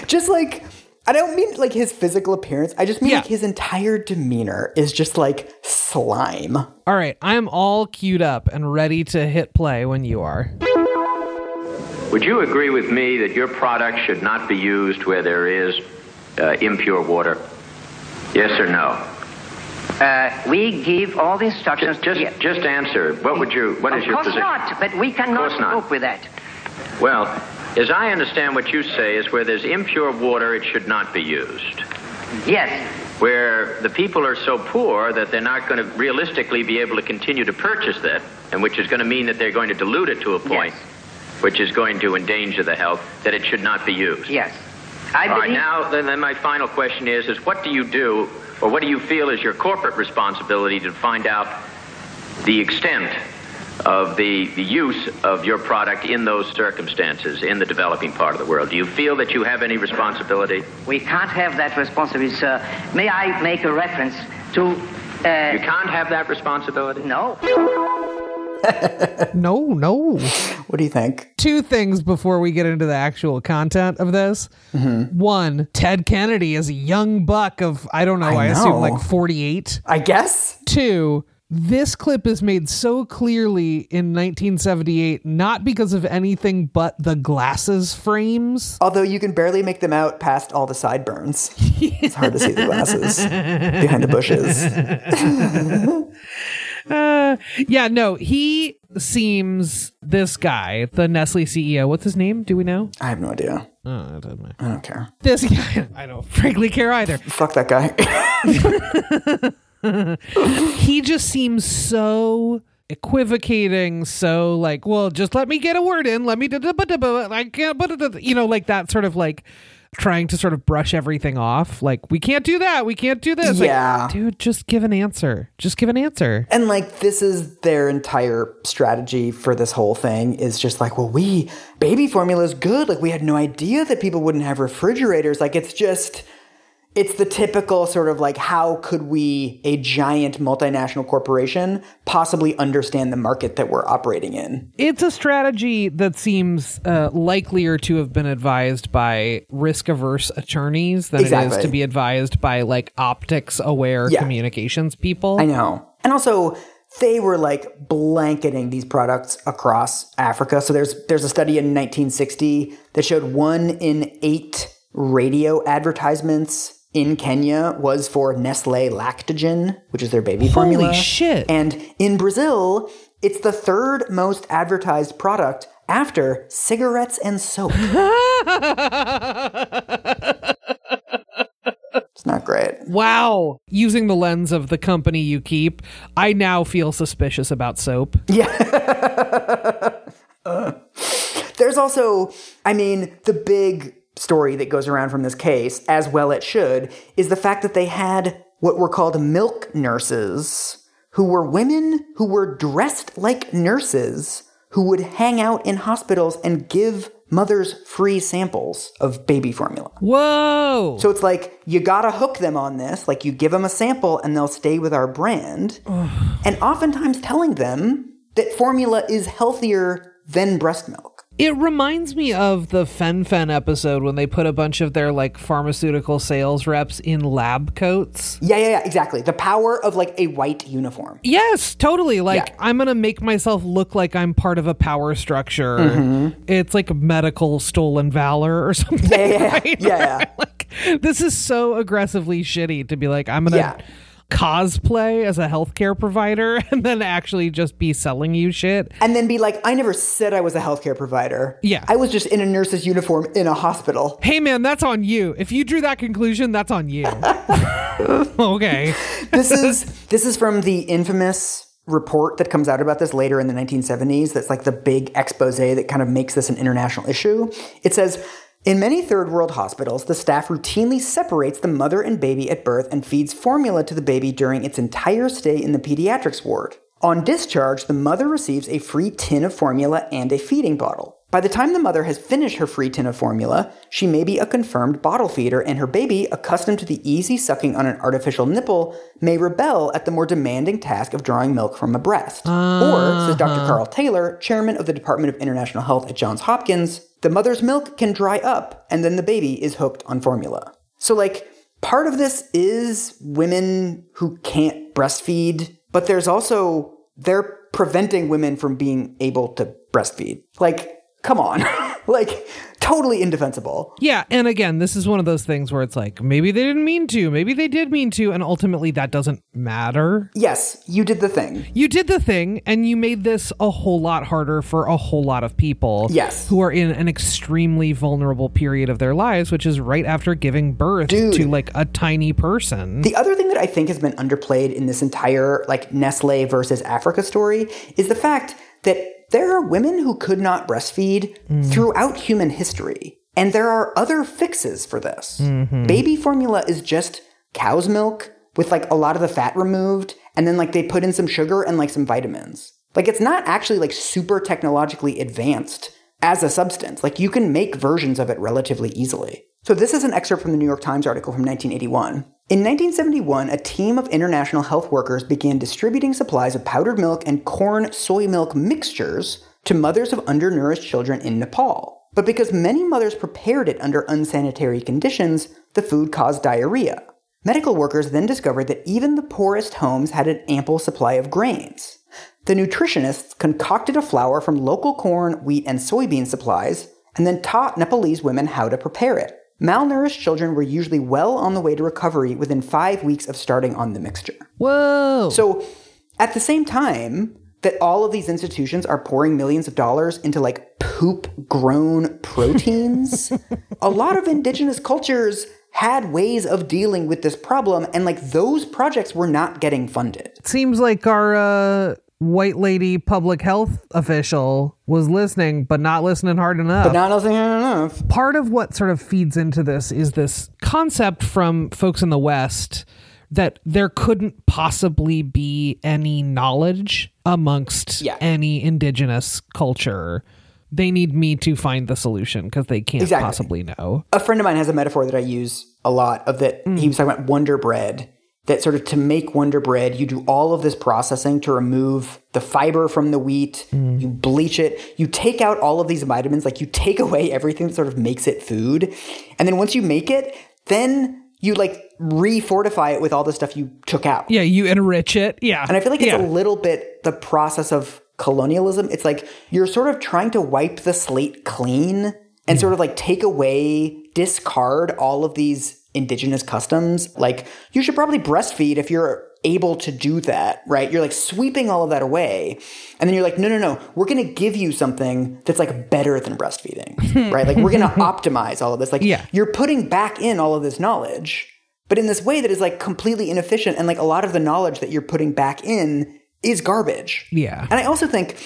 just like I don't mean like his physical appearance. I just mean yeah. like his entire demeanor is just like slime. All right, I'm all queued up and ready to hit play when you are. Would you agree with me that your product should not be used where there is uh, impure water? Yes or no? Uh, we give all the instructions. Just, just, just answer. What would you? What is your position? Of course not. But we cannot cope with that. Well, as I understand what you say is where there's impure water, it should not be used. Yes. Where the people are so poor that they're not going to realistically be able to continue to purchase that, and which is going to mean that they're going to dilute it to a point, yes. which is going to endanger the health, that it should not be used. Yes. I All right, now then, then my final question is, is what do you do or what do you feel is your corporate responsibility to find out the extent of the, the use of your product in those circumstances in the developing part of the world? Do you feel that you have any responsibility? We can't have that responsibility, sir. May I make a reference to. Uh, You can't have that responsibility? no. No, no. What do you think? Two things before we get into the actual content of this. Mm-hmm. One, Ted Kennedy is a young buck of, I don't know, I, I assume know. like 48. I guess. Two, this clip is made so clearly in 1978, not because of anything but the glasses frames. Although you can barely make them out past all the sideburns. it's hard to see the glasses behind the bushes. Uh, yeah, no, he seems this guy, the Nestle CEO. What's his name? Do we know? I have no idea. Oh, it doesn't matter. I don't care. This guy, I don't frankly care either. Fuck that guy. He just seems so equivocating, so like, well, just let me get a word in. Let me, I can't, but you know, like that sort of like trying to sort of brush everything off. Like, we can't do that. We can't do this. Like, Yeah. dude, just give an answer. Just give an answer. And like this is their entire strategy for this whole thing is just like, well, we baby formula is good. Like we had no idea that people wouldn't have refrigerators. Like it's just it's the typical sort of like how could we a giant multinational corporation possibly understand the market that we're operating in? It's a strategy that seems uh, likelier to have been advised by risk averse attorneys than it is to be advised by like optics aware Yeah. communications people. I know. And also they were like blanketing these products across Africa. So there's there's a study in 1960 that showed one in 8 radio advertisements in Kenya was for Nestle Lactogen, which is their baby Holy formula. shit. And in Brazil, it's the third most advertised product after cigarettes and soap. it's not great. Wow. Using the lens of the company you keep, I now feel suspicious about soap. Yeah. Uh, there's also, I mean, the big story that goes around from this case, as well it should, is the fact that they had what were called milk nurses, who were women who were dressed like nurses who would hang out in hospitals and give mothers free samples of baby formula. Whoa. So it's like you gotta hook them on this. Like you give them a sample and they'll stay with our brand. and oftentimes telling them that formula is healthier than breast milk. It reminds me of the Fen-Phen episode when they put a bunch of their like pharmaceutical sales reps in lab coats. Yeah, yeah, yeah, exactly. The power of like a white uniform. Yes, totally. Like Yeah. I'm gonna make myself look like I'm part of a power structure. Mm-hmm. It's like medical stolen valor or something. Yeah, yeah, yeah. right? Yeah, yeah. like this is so aggressively shitty to be like I'm gonna. Cosplay as a healthcare provider and then actually just be selling you shit. And then be like, I never said I was a healthcare provider. Yeah. I was just in a nurse's uniform in a hospital. Hey man, that's on you. If you drew that conclusion, that's on you. okay. This is this is from the infamous report that comes out about this later in the 1970s that's like the big expose that kind of makes this an international issue. It says in many third world hospitals, the staff routinely separates the mother and baby at birth and feeds formula to the baby during its entire stay in the pediatrics ward. On discharge, the mother receives a free tin of formula and a feeding bottle. By the time the mother has finished her free tin of formula, she may be a confirmed bottle feeder, and her baby, accustomed to the easy sucking on an artificial nipple, may rebel at the more demanding task of drawing milk from a breast. Or, says Dr. Ah. Carl Taylor, chairman of the Department of International Health at Johns Hopkins, the mother's milk can dry up, and then the baby is hooked on formula. So, like, part of this is women who can't breastfeed, but there's also they're preventing women from being able to breastfeed. Like, come on. like, totally indefensible. Yeah, and again, this is one of those things where it's like maybe they didn't mean to, maybe they did mean to, and ultimately that doesn't matter. Yes, you did the thing. You did the thing, and you made this a whole lot harder for a whole lot of people. Yes. who are in an extremely vulnerable period of their lives, which is right after giving birth Dude. to like a tiny person. The other thing that I think has been underplayed in this entire like Nestle versus Africa story is the fact that there are women who could not breastfeed mm. throughout human history. And there are other fixes for this. Mm-hmm. Baby formula is just cow's milk with like a lot of the fat removed, and then like they put in some sugar and like some vitamins. Like it's not actually like super technologically advanced as a substance. Like you can make versions of it relatively easily. So this is an excerpt from the New York Times article from 1981. In 1971, a team of international health workers began distributing supplies of powdered milk and corn soy milk mixtures to mothers of undernourished children in Nepal. But because many mothers prepared it under unsanitary conditions, the food caused diarrhea. Medical workers then discovered that even the poorest homes had an ample supply of grains. The nutritionists concocted a flour from local corn, wheat, and soybean supplies, and then taught Nepalese women how to prepare it. Malnourished children were usually well on the way to recovery within five weeks of starting on the mixture. Whoa. So, at the same time that all of these institutions are pouring millions of dollars into like poop grown proteins, a lot of indigenous cultures had ways of dealing with this problem, and like those projects were not getting funded. seems like our uh, white lady public health official was listening, but not listening hard enough. But not listening hard enough. part of what sort of feeds into this is this concept from folks in the West that there couldn't possibly be any knowledge amongst Yeah. any indigenous culture. They need me to find the solution because they can't Exactly. possibly know. A friend of mine has a metaphor that I use a lot of that. He mm. was talking about Wonder Bread. That sort of to make Wonder Bread, you do all of this processing to remove the fiber from the wheat. Mm. You bleach it. You take out all of these vitamins. Like you take away everything that sort of makes it food. And then once you make it, then you like re-fortify it with all the stuff you took out. Yeah, you enrich it. Yeah. And I feel like it's yeah. a little bit the process of colonialism. It's like you're sort of trying to wipe the slate clean and mm. sort of like take away, discard all of these indigenous customs. Like you should probably breastfeed if you're able to do that, right? You're like sweeping all of that away. And then you're like, no, no, no, we're going to give you something that's like better than breastfeeding, right? Like we're going to optimize all of this. Like Yeah. you're putting back in all of this knowledge but in this way that is like completely inefficient and like a lot of the knowledge that you're putting back in is garbage Yeah. and i also think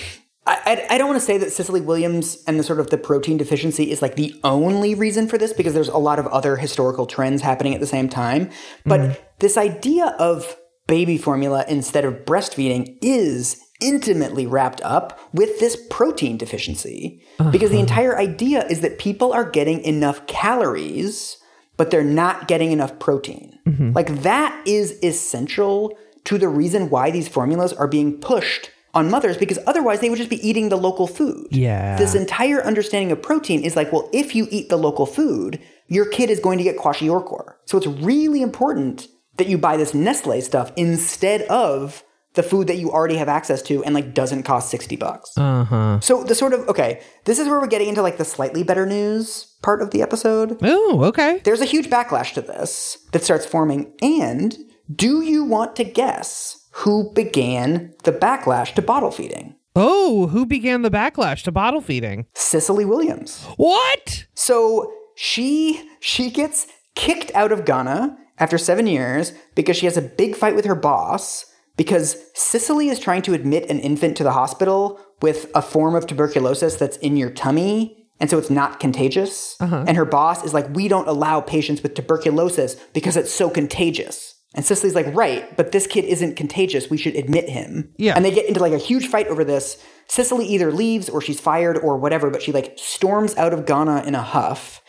I, I, don't want to say that Cicely Williams and the sort of the protein deficiency is like the only reason for this because there's a lot of other historical trends happening at the same time. But mm-hmm. this idea of baby formula instead of breastfeeding is intimately wrapped up with this protein deficiency because the uh-huh. entire idea is that people are getting enough calories but they're not getting enough protein. Mm-hmm. Like that is essential to the reason why these formulas are being pushed on mothers because otherwise they would just be eating the local food. Yeah. This entire understanding of protein is like, well, if you eat the local food, your kid is going to get kwashiorkor. So it's really important that you buy this Nestle stuff instead of the food that you already have access to and like doesn't cost 60 bucks. Uh-huh. So the sort of okay, this is where we're getting into like the slightly better news part of the episode. Oh, okay. There's a huge backlash to this that starts forming. And do you want to guess who began the backlash to bottle feeding? Oh, who began the backlash to bottle feeding? Cicely Williams. What? So she she gets kicked out of Ghana after seven years because she has a big fight with her boss because Cicely is trying to admit an infant to the hospital with a form of tuberculosis that's in your tummy. And so it's not contagious. Uh-huh. And her boss is like, we don't allow patients with tuberculosis because it's so contagious. And Cicely's like, right, but this kid isn't contagious. We should admit him. Yeah. And they get into like a huge fight over this. Cicely either leaves or she's fired or whatever, but she like storms out of Ghana in a huff.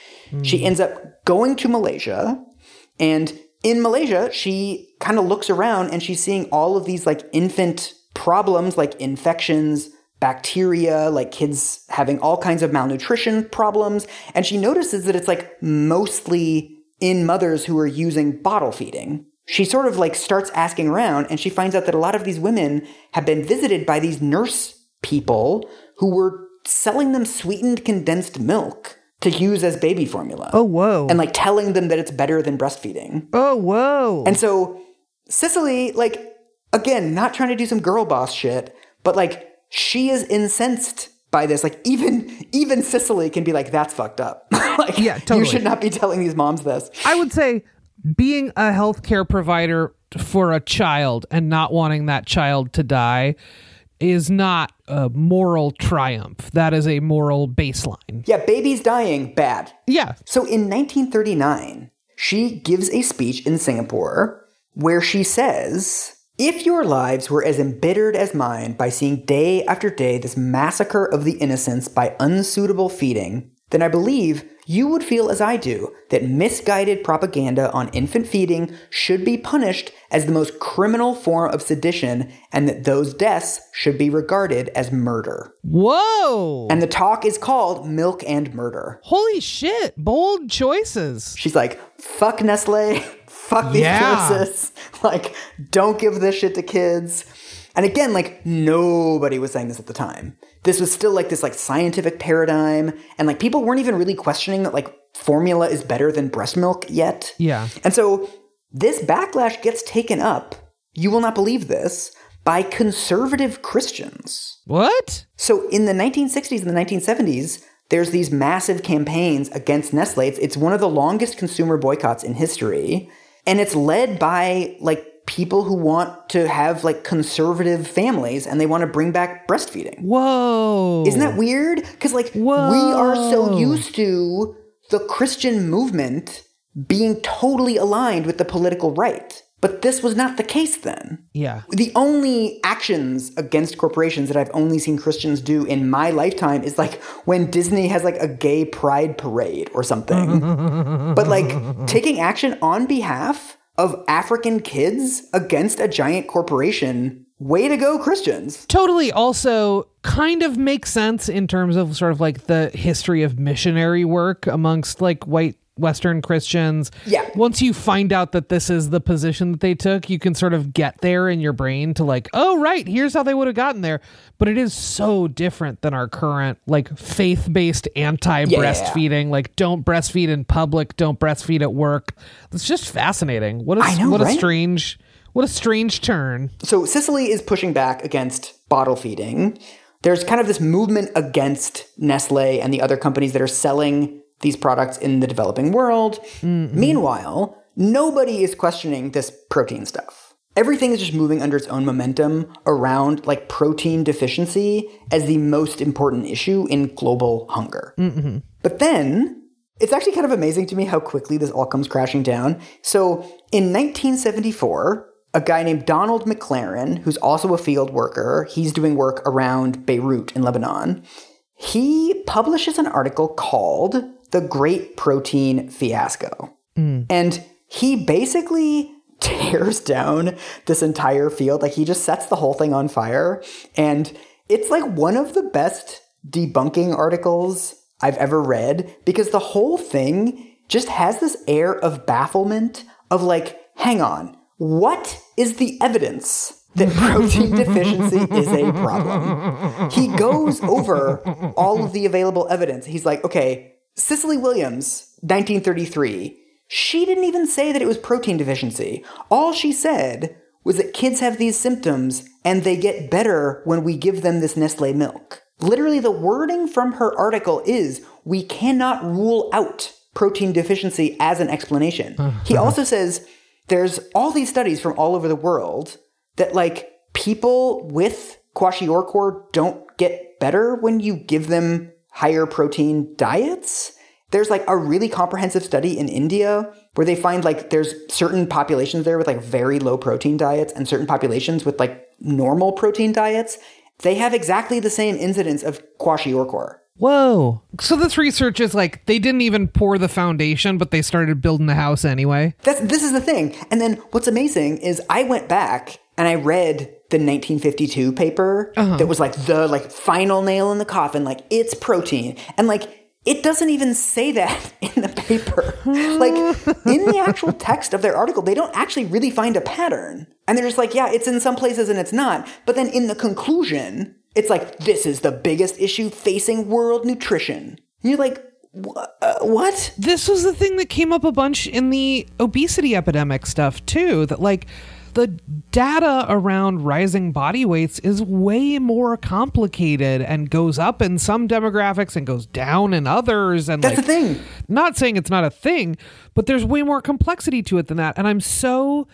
She hmm. ends up going to Malaysia. And in Malaysia, she kind of looks around and she's seeing all of these like infant problems like infections, bacteria, like kids having all kinds of malnutrition problems. And she notices that it's like mostly in mothers who are using bottle feeding. She sort of like starts asking around and she finds out that a lot of these women have been visited by these nurse people who were selling them sweetened condensed milk to use as baby formula. Oh, whoa. And like telling them that it's better than breastfeeding. oh, whoa. And so Cicely, like, again, not trying to do some girl boss shit, but like she is incensed by this. Like even even Cicely can be like, that's fucked up. like Yeah, totally. you should not be telling these moms this. I would say being a healthcare provider for a child and not wanting that child to die is not a moral triumph. That is a moral baseline. Yeah, babies dying, bad. Yeah. So in 1939, she gives a speech in Singapore where she says, If your lives were as embittered as mine by seeing day after day this massacre of the innocents by unsuitable feeding, then I believe you would feel as I do that misguided propaganda on infant feeding should be punished as the most criminal form of sedition and that those deaths should be regarded as murder. Whoa. And the talk is called Milk and Murder. Holy shit. Bold choices. She's like, fuck Nestle, fuck these Yeah. choices. Like, don't give this shit to kids. And again, like nobody was saying this at the time. This was still like this like scientific paradigm, and like people weren't even really questioning that like formula is better than breast milk yet. Yeah. And so this backlash gets taken up, you will not believe this, by conservative Christians. What? So in the 1960s and the 1970s, there's these massive campaigns against Nestle. It's, it's one of the longest consumer boycotts in history. And it's led by like people who want to have like conservative families and they want to bring back breastfeeding. Whoa. Isn't that weird? Because like Whoa. we are so used to the Christian movement being totally aligned with the political right. But this was not the case then. Yeah. The only actions against corporations that I've only seen Christians do in my lifetime is like when Disney has like a gay pride parade or something. but like taking action on behalf of African kids against a giant corporation, way to go, Christians. Totally also kind of makes sense in terms of sort of like the history of missionary work amongst like white Western Christians. Yeah. Once you find out that this is the position that they took, you can sort of get there in your brain to like, oh, right, here's how they would have gotten there. But it is so different than our current like faith based anti breastfeeding. Like, don't breastfeed in public, don't breastfeed at work. It's just fascinating. What a, know, what a strange, what a strange turn. So Cicely is pushing back against bottle feeding. There's kind of this movement against Nestle and the other companies that are selling these products in the developing world. Mm-hmm. Meanwhile, nobody is questioning this protein stuff. Everything is just moving under its own momentum around like protein deficiency as the most important issue in global hunger. Mm-hmm. But then it's actually kind of amazing to me how quickly this all comes crashing down. So in 1974, a guy named Donald McLaren, who's also a field worker, he's doing work around Beirut in Lebanon. He publishes an article called The Great Protein Fiasco. Hmm. And he basically tears down this entire field. Like he just sets the whole thing on fire. And it's like one of the best debunking articles I've ever read because the whole thing just has this air of bafflement of like, hang on, what is the evidence that protein deficiency is a problem? He goes over all of the available evidence. He's like, okay, Cicely Williams, 1933, she didn't even say that it was protein deficiency. All she said was that kids have these symptoms and they get better when we give them this Nestle milk. Literally, the wording from her article is we cannot rule out protein deficiency as an explanation. He also says there's all these studies from all over the world that like people with kwashiorkor don't get better when you give them higher protein diets. There's like a really comprehensive study in India where they find like there's certain populations there with like very low protein diets and certain populations with like normal protein diets. They have exactly the same incidence of kwashiorkor. Whoa. So this research is like they didn't even pour the foundation, but they started building the house anyway. That's this is the thing. And then what's amazing is I went back and I read the 1952 paper that was like the like final nail in the coffin like it's protein and like it doesn't even say that in the paper. like in the actual text of their article, they don't actually really find a pattern. And they're just like, yeah, it's in some places and it's not. But then in the conclusion, it's like this is the biggest issue facing world nutrition. And you're like, uh, what? This was the thing that came up a bunch in the obesity epidemic stuff too, that like the data around rising body weights is way more complicated and goes up in some demographics and goes down in others and That's like the thing. not saying it's not a thing, but there's way more complexity to it than that. And I'm so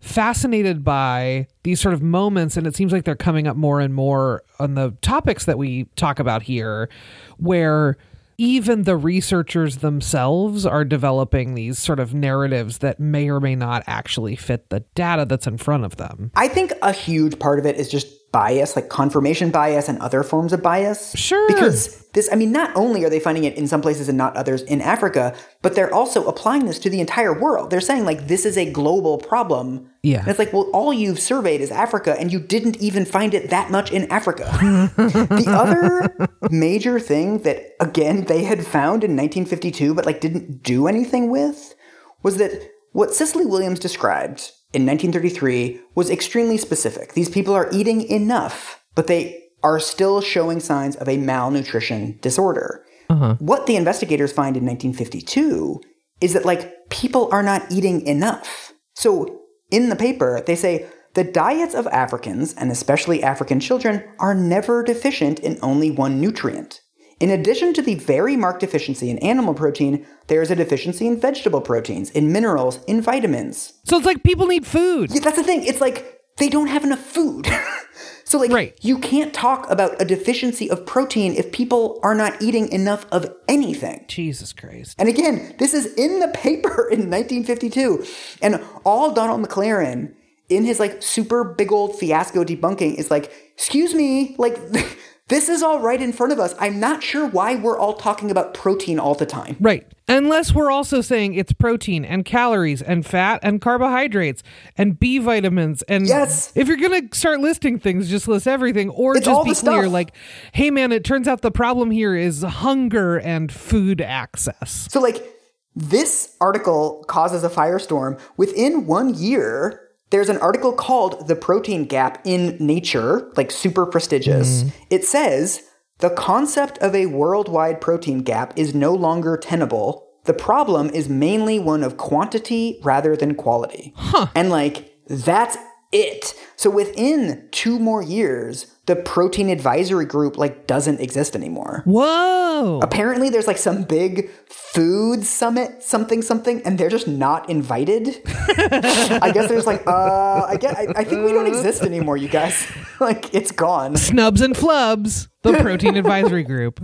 fascinated by these sort of moments, and it seems like they're coming up more and more on the topics that we talk about here, where even the researchers themselves are developing these sort of narratives that may or may not actually fit the data that's in front of them. I think a huge part of it is just bias, like confirmation bias and other forms of bias. Sure. Because this, I mean, not only are they finding it in some places and not others in Africa, but they're also applying this to the entire world. They're saying, like, this is a global problem. Yeah. And it's like, well, all you've surveyed is Africa, and you didn't even find it that much in Africa. the other major thing that, again, they had found in 1952, but like didn't do anything with, was that what Cicely Williams described in 1933 was extremely specific. These people are eating enough, but they are still showing signs of a malnutrition disorder. Uh-huh. What the investigators find in 1952 is that, like, people are not eating enough. So, in the paper, they say the diets of Africans, and especially African children, are never deficient in only one nutrient. In addition to the very marked deficiency in animal protein, there is a deficiency in vegetable proteins, in minerals, in vitamins. So it's like people need food. Yeah, that's the thing. It's like they don't have enough food. so like Right. you can't talk about a deficiency of protein if people are not eating enough of anything. Jesus Christ. And again, this is in the paper in 1952. And all Donald McLaren in his like super big old fiasco debunking is like, "Excuse me, like this is all right in front of us. I'm not sure why we're all talking about protein all the time." Right. Unless we're also saying it's protein and calories and fat and carbohydrates and B vitamins and Yes. if you're gonna start listing things, just list everything or It's just be clear, stuff. like, hey man, it turns out the problem here is hunger and food access. So, like, this article causes a firestorm. Within one year, there's an article called The Protein Gap in Nature, like super prestigious. Mm-hmm. It says the concept of a worldwide protein gap is no longer tenable. The problem is mainly one of quantity rather than quality. And, like, that's it. So within two more years, the protein advisory group like doesn't exist anymore Whoa. apparently there's like some big food summit something something and they're just not invited i guess there's like uh i get I, I think we don't exist anymore you guys like it's gone Snubs and flubs, the protein advisory group.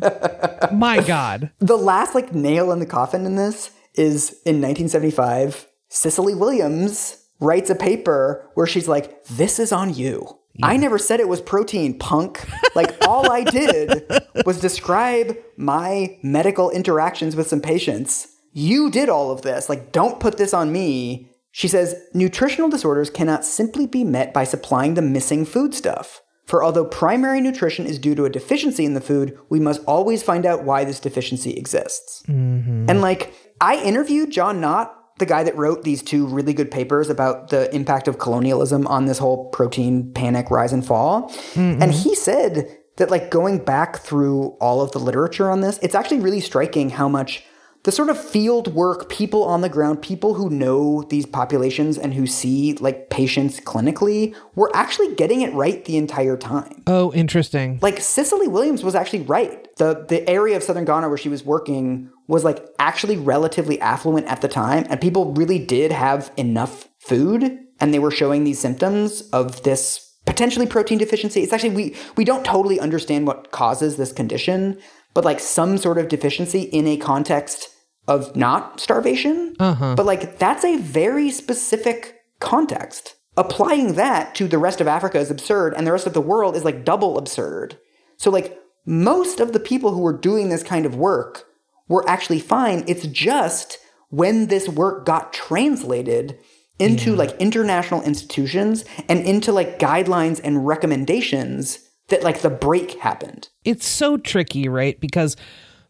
My God. the last like nail in the coffin in this is in 1975 cicely williams writes a paper where she's like this is on you I never said it was protein, punk. Like, all I did was describe my medical interactions with some patients. You did all of this. Like, don't put this on me. She says nutritional disorders cannot simply be met by supplying the missing food stuff. For although primary nutrition is due to a deficiency in the food, we must always find out why this deficiency exists. Mm-hmm. And like, I interviewed John Knott, the guy that wrote these two really good papers about the impact of colonialism on this whole protein panic rise and fall. And mm-hmm. he said that, like, going back through all of the literature on this, it's actually really striking how much the sort of field work, people on the ground, people who know these populations and who see like patients clinically were actually getting it right the entire time. Oh, interesting. Like Cicely Williams was actually right. The the area of southern Ghana where she was working was like actually relatively affluent at the time and people really did have enough food and they were showing these symptoms of this potentially protein deficiency. It's actually we we don't totally understand what causes this condition, but like some sort of deficiency in a context of not starvation. Uh-huh. But like that's a very specific context. Applying that to the rest of Africa is absurd, and the rest of the world is like double absurd. So like most of the people who were doing this kind of work were actually fine. It's just when this work got translated into mm-hmm. like international institutions and into like guidelines and recommendations that like the break happened. it's so tricky, right? Because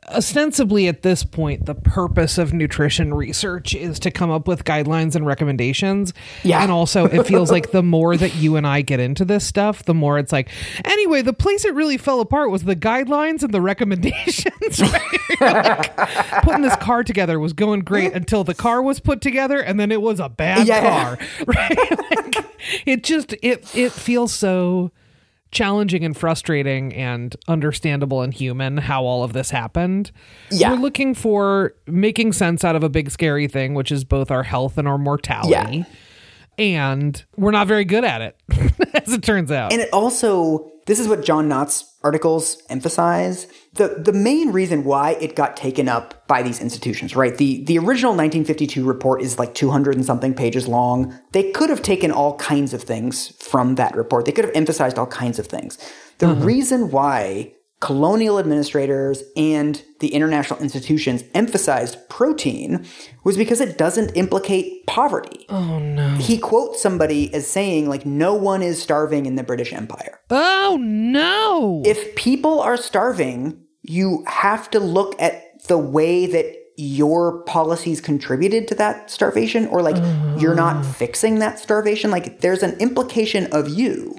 ostensibly at this point, the purpose of nutrition research is to come up with guidelines and recommendations. Yeah. And also, it feels like the more that you and I get into this stuff, the more it's like, anyway, the place it really fell apart was the guidelines and the recommendations. Right? Like, putting this car together was going great until the car was put together and then it was a bad Yeah. car. Right? Like, it just, it, it feels so challenging and frustrating and understandable and human how all of this happened. Yeah. We're looking for making sense out of a big scary thing, which is both our health and our mortality. And we're not very good at it, as it turns out. And it also, this is what John Knott's articles emphasize. The, the main reason why it got taken up by these institutions, right? The, the original 1952 report is like 200 and something pages long. They could have taken all kinds of things from that report. They could have emphasized all kinds of things. The mm-hmm. reason why colonial administrators and the international institutions emphasized protein was because it doesn't implicate poverty. oh no. He quotes somebody as saying, like, no one is starving in the British Empire. Oh no. If people are starving, you have to look at the way that your policies contributed to that starvation, or like you're not oh. fixing that starvation. Like, there's an implication of you.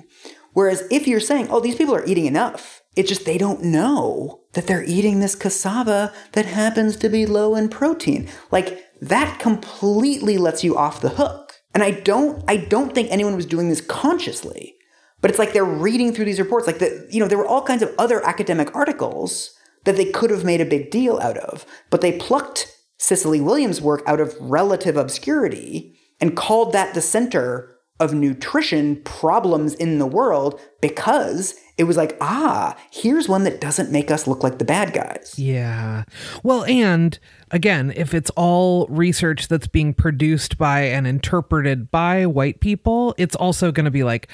Whereas if you're saying, oh, these people are eating enough, it's just they don't know that they're eating this cassava that happens to be low in protein. Like, that completely lets you off the hook. And I don't, I don't think anyone was doing this consciously. But it's like they're reading through these reports. Like the, you know, there were all kinds of other academic articles that they could have made a big deal out of, but they plucked Cicely Williams' work out of relative obscurity and called that the center of nutrition problems in the world because it was like, ah, here's one that doesn't make us look like the bad guys. Yeah. Well, and again, if it's all research that's being produced by and interpreted by white people, it's also going to be like,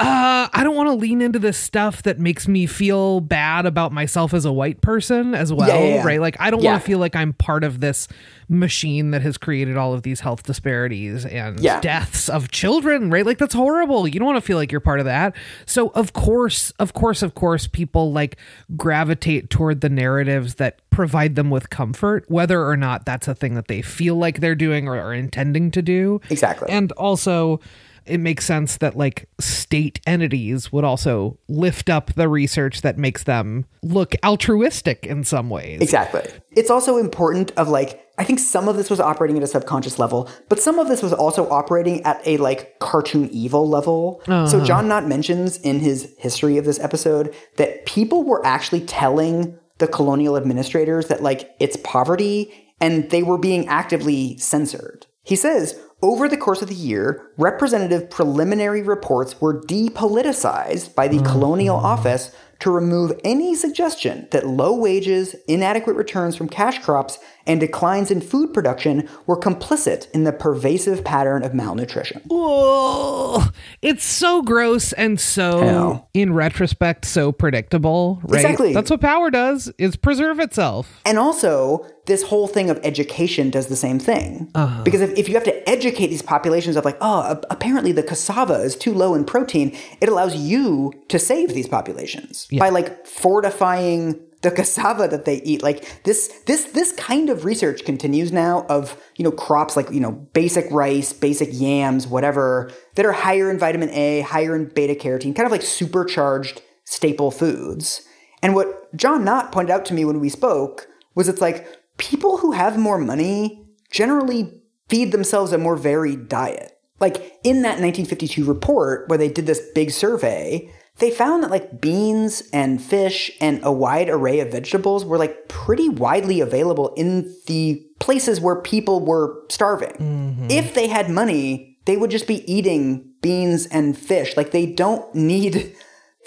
uh, I don't want to lean into this stuff that makes me feel bad about myself as a white person as well, Yeah, yeah, right? Like, I don't Yeah. want to feel like I'm part of this machine that has created all of these health disparities and deaths of children, right? Like, that's horrible. You don't want to feel like you're part of that. So, of course, of course, of course, people like gravitate toward the narratives that provide them with comfort, whether or not that's a thing that they feel like they're doing or are intending to do. Exactly. And also, it makes sense that like state entities would also lift up the research that makes them look altruistic in some ways. Exactly. It's also important of like I think some of this was operating at a subconscious level, but some of this was also operating at a like cartoon evil level. So uh-huh. John Knott mentions in his history of this episode that people were actually telling the colonial administrators that like it's poverty and they were being actively censored. He says, over the course of the year, representative preliminary reports were depoliticized by the mm-hmm. colonial office to remove any suggestion that low wages, inadequate returns from cash crops, and declines in food production were complicit in the pervasive pattern of malnutrition. Oh, it's so gross and so, in retrospect, so predictable, right? Exactly. That's what power does, is preserve itself. And also, this whole thing of education does the same thing. Uh-huh. Because if, if you have to educate these populations of like, oh, apparently the cassava is too low in protein, it allows you to save these populations by like fortifying the cassava that they eat. Like this, this, this kind of research continues now of, you know, crops like, you know, basic rice, basic yams, whatever, that are higher in vitamin A, higher in beta carotene, kind of like supercharged staple foods. And what John Knott pointed out to me when we spoke was it's like people who have more money generally feed themselves a more varied diet. Like in that 1952 report where they did this big survey, they found that like beans and fish and a wide array of vegetables were like pretty widely available in the places where people were starving. Mm-hmm. If they had money, they would just be eating beans and fish. Like they don't need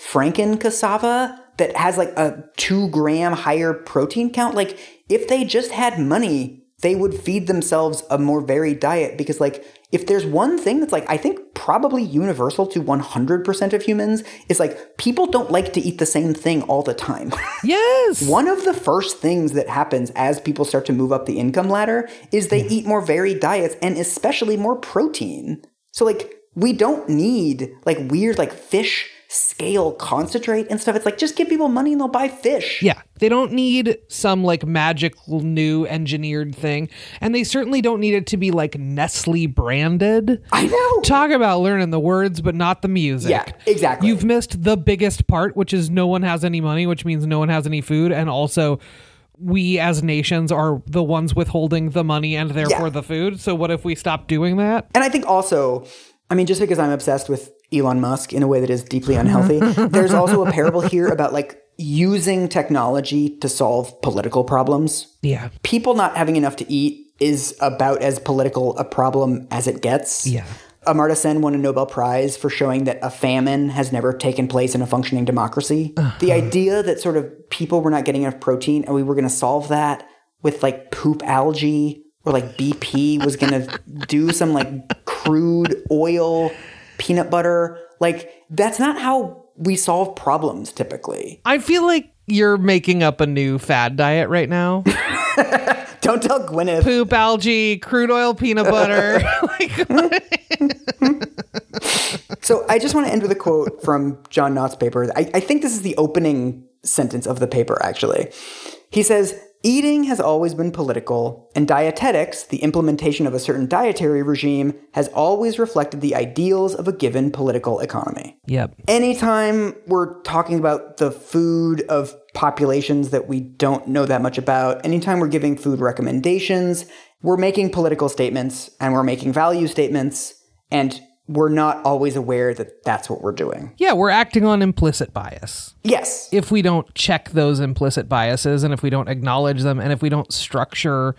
Franken cassava that has like a two gram higher protein count. Like, if they just had money, they would feed themselves a more varied diet because, like, if there's one thing that's like, I think probably universal to 100% of humans, is like people don't like to eat the same thing all the time. Yes. One of the first things that happens as people start to move up the income ladder is they eat more varied diets and especially more protein. So like we don't need like weird like fish scale concentrate and stuff. It's like just give people money and they'll buy fish. Yeah, they don't need some like magical new engineered thing, and they certainly don't need it to be like Nestle branded. I know. Talk about learning the words, but not the music. Yeah, exactly. You've missed the biggest part, which is no one has any money, which means no one has any food, and also we as nations are the ones withholding the money and therefore Yeah. the food. So what if we stop doing that? And I think also, I mean, just because I'm obsessed with Elon Musk in a way that is deeply unhealthy, there's also a parable here about like using technology to solve political problems. Yeah. people not having enough to eat is about as political a problem as it gets. Yeah. Amartya Sen won a Nobel Prize for showing that a famine has never taken place in a functioning democracy. Uh-huh. The idea that sort of people were not getting enough protein and we were going to solve that with like poop algae or like BP was going to do some like crude oil peanut butter. Like that's not how we solve problems typically. I feel like you're making up a new fad diet right now. Don't tell Gwyneth. Poop algae, crude oil, peanut butter. So I just want to end with a quote from John Knott's paper. I, I think this is the opening sentence of the paper, actually. He says, Eating has always been political, and dietetics, the implementation of a certain dietary regime, has always reflected the ideals of a given political economy. yep. Anytime we're talking about the food of populations that we don't know that much about, anytime we're giving food recommendations, we're making political statements and we're making value statements, and we're not always aware that that's what we're doing. Yeah, we're acting on implicit bias. Yes. If we don't check those implicit biases and if we don't acknowledge them and if we don't structure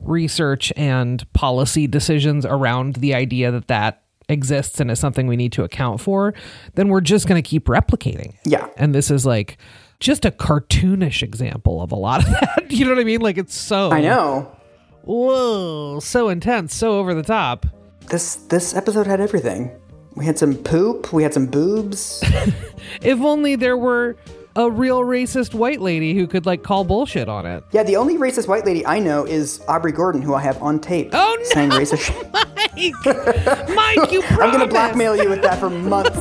research and policy decisions around the idea that that exists and is something we need to account for, then we're just going to keep replicating. it. Yeah. And this is like just a cartoonish example of a lot of that. You know what I mean? Like it's so I know. Whoa, so intense, so over the top. This this episode had everything. We had some poop, we had some boobs. If only there were a real racist white lady who could like call bullshit on it. yeah, the only racist white lady I know is Aubrey Gordon, who I have on tape. Oh, no! Saying racist shit. Mike, Mike, you I'm gonna blackmail you with that for months.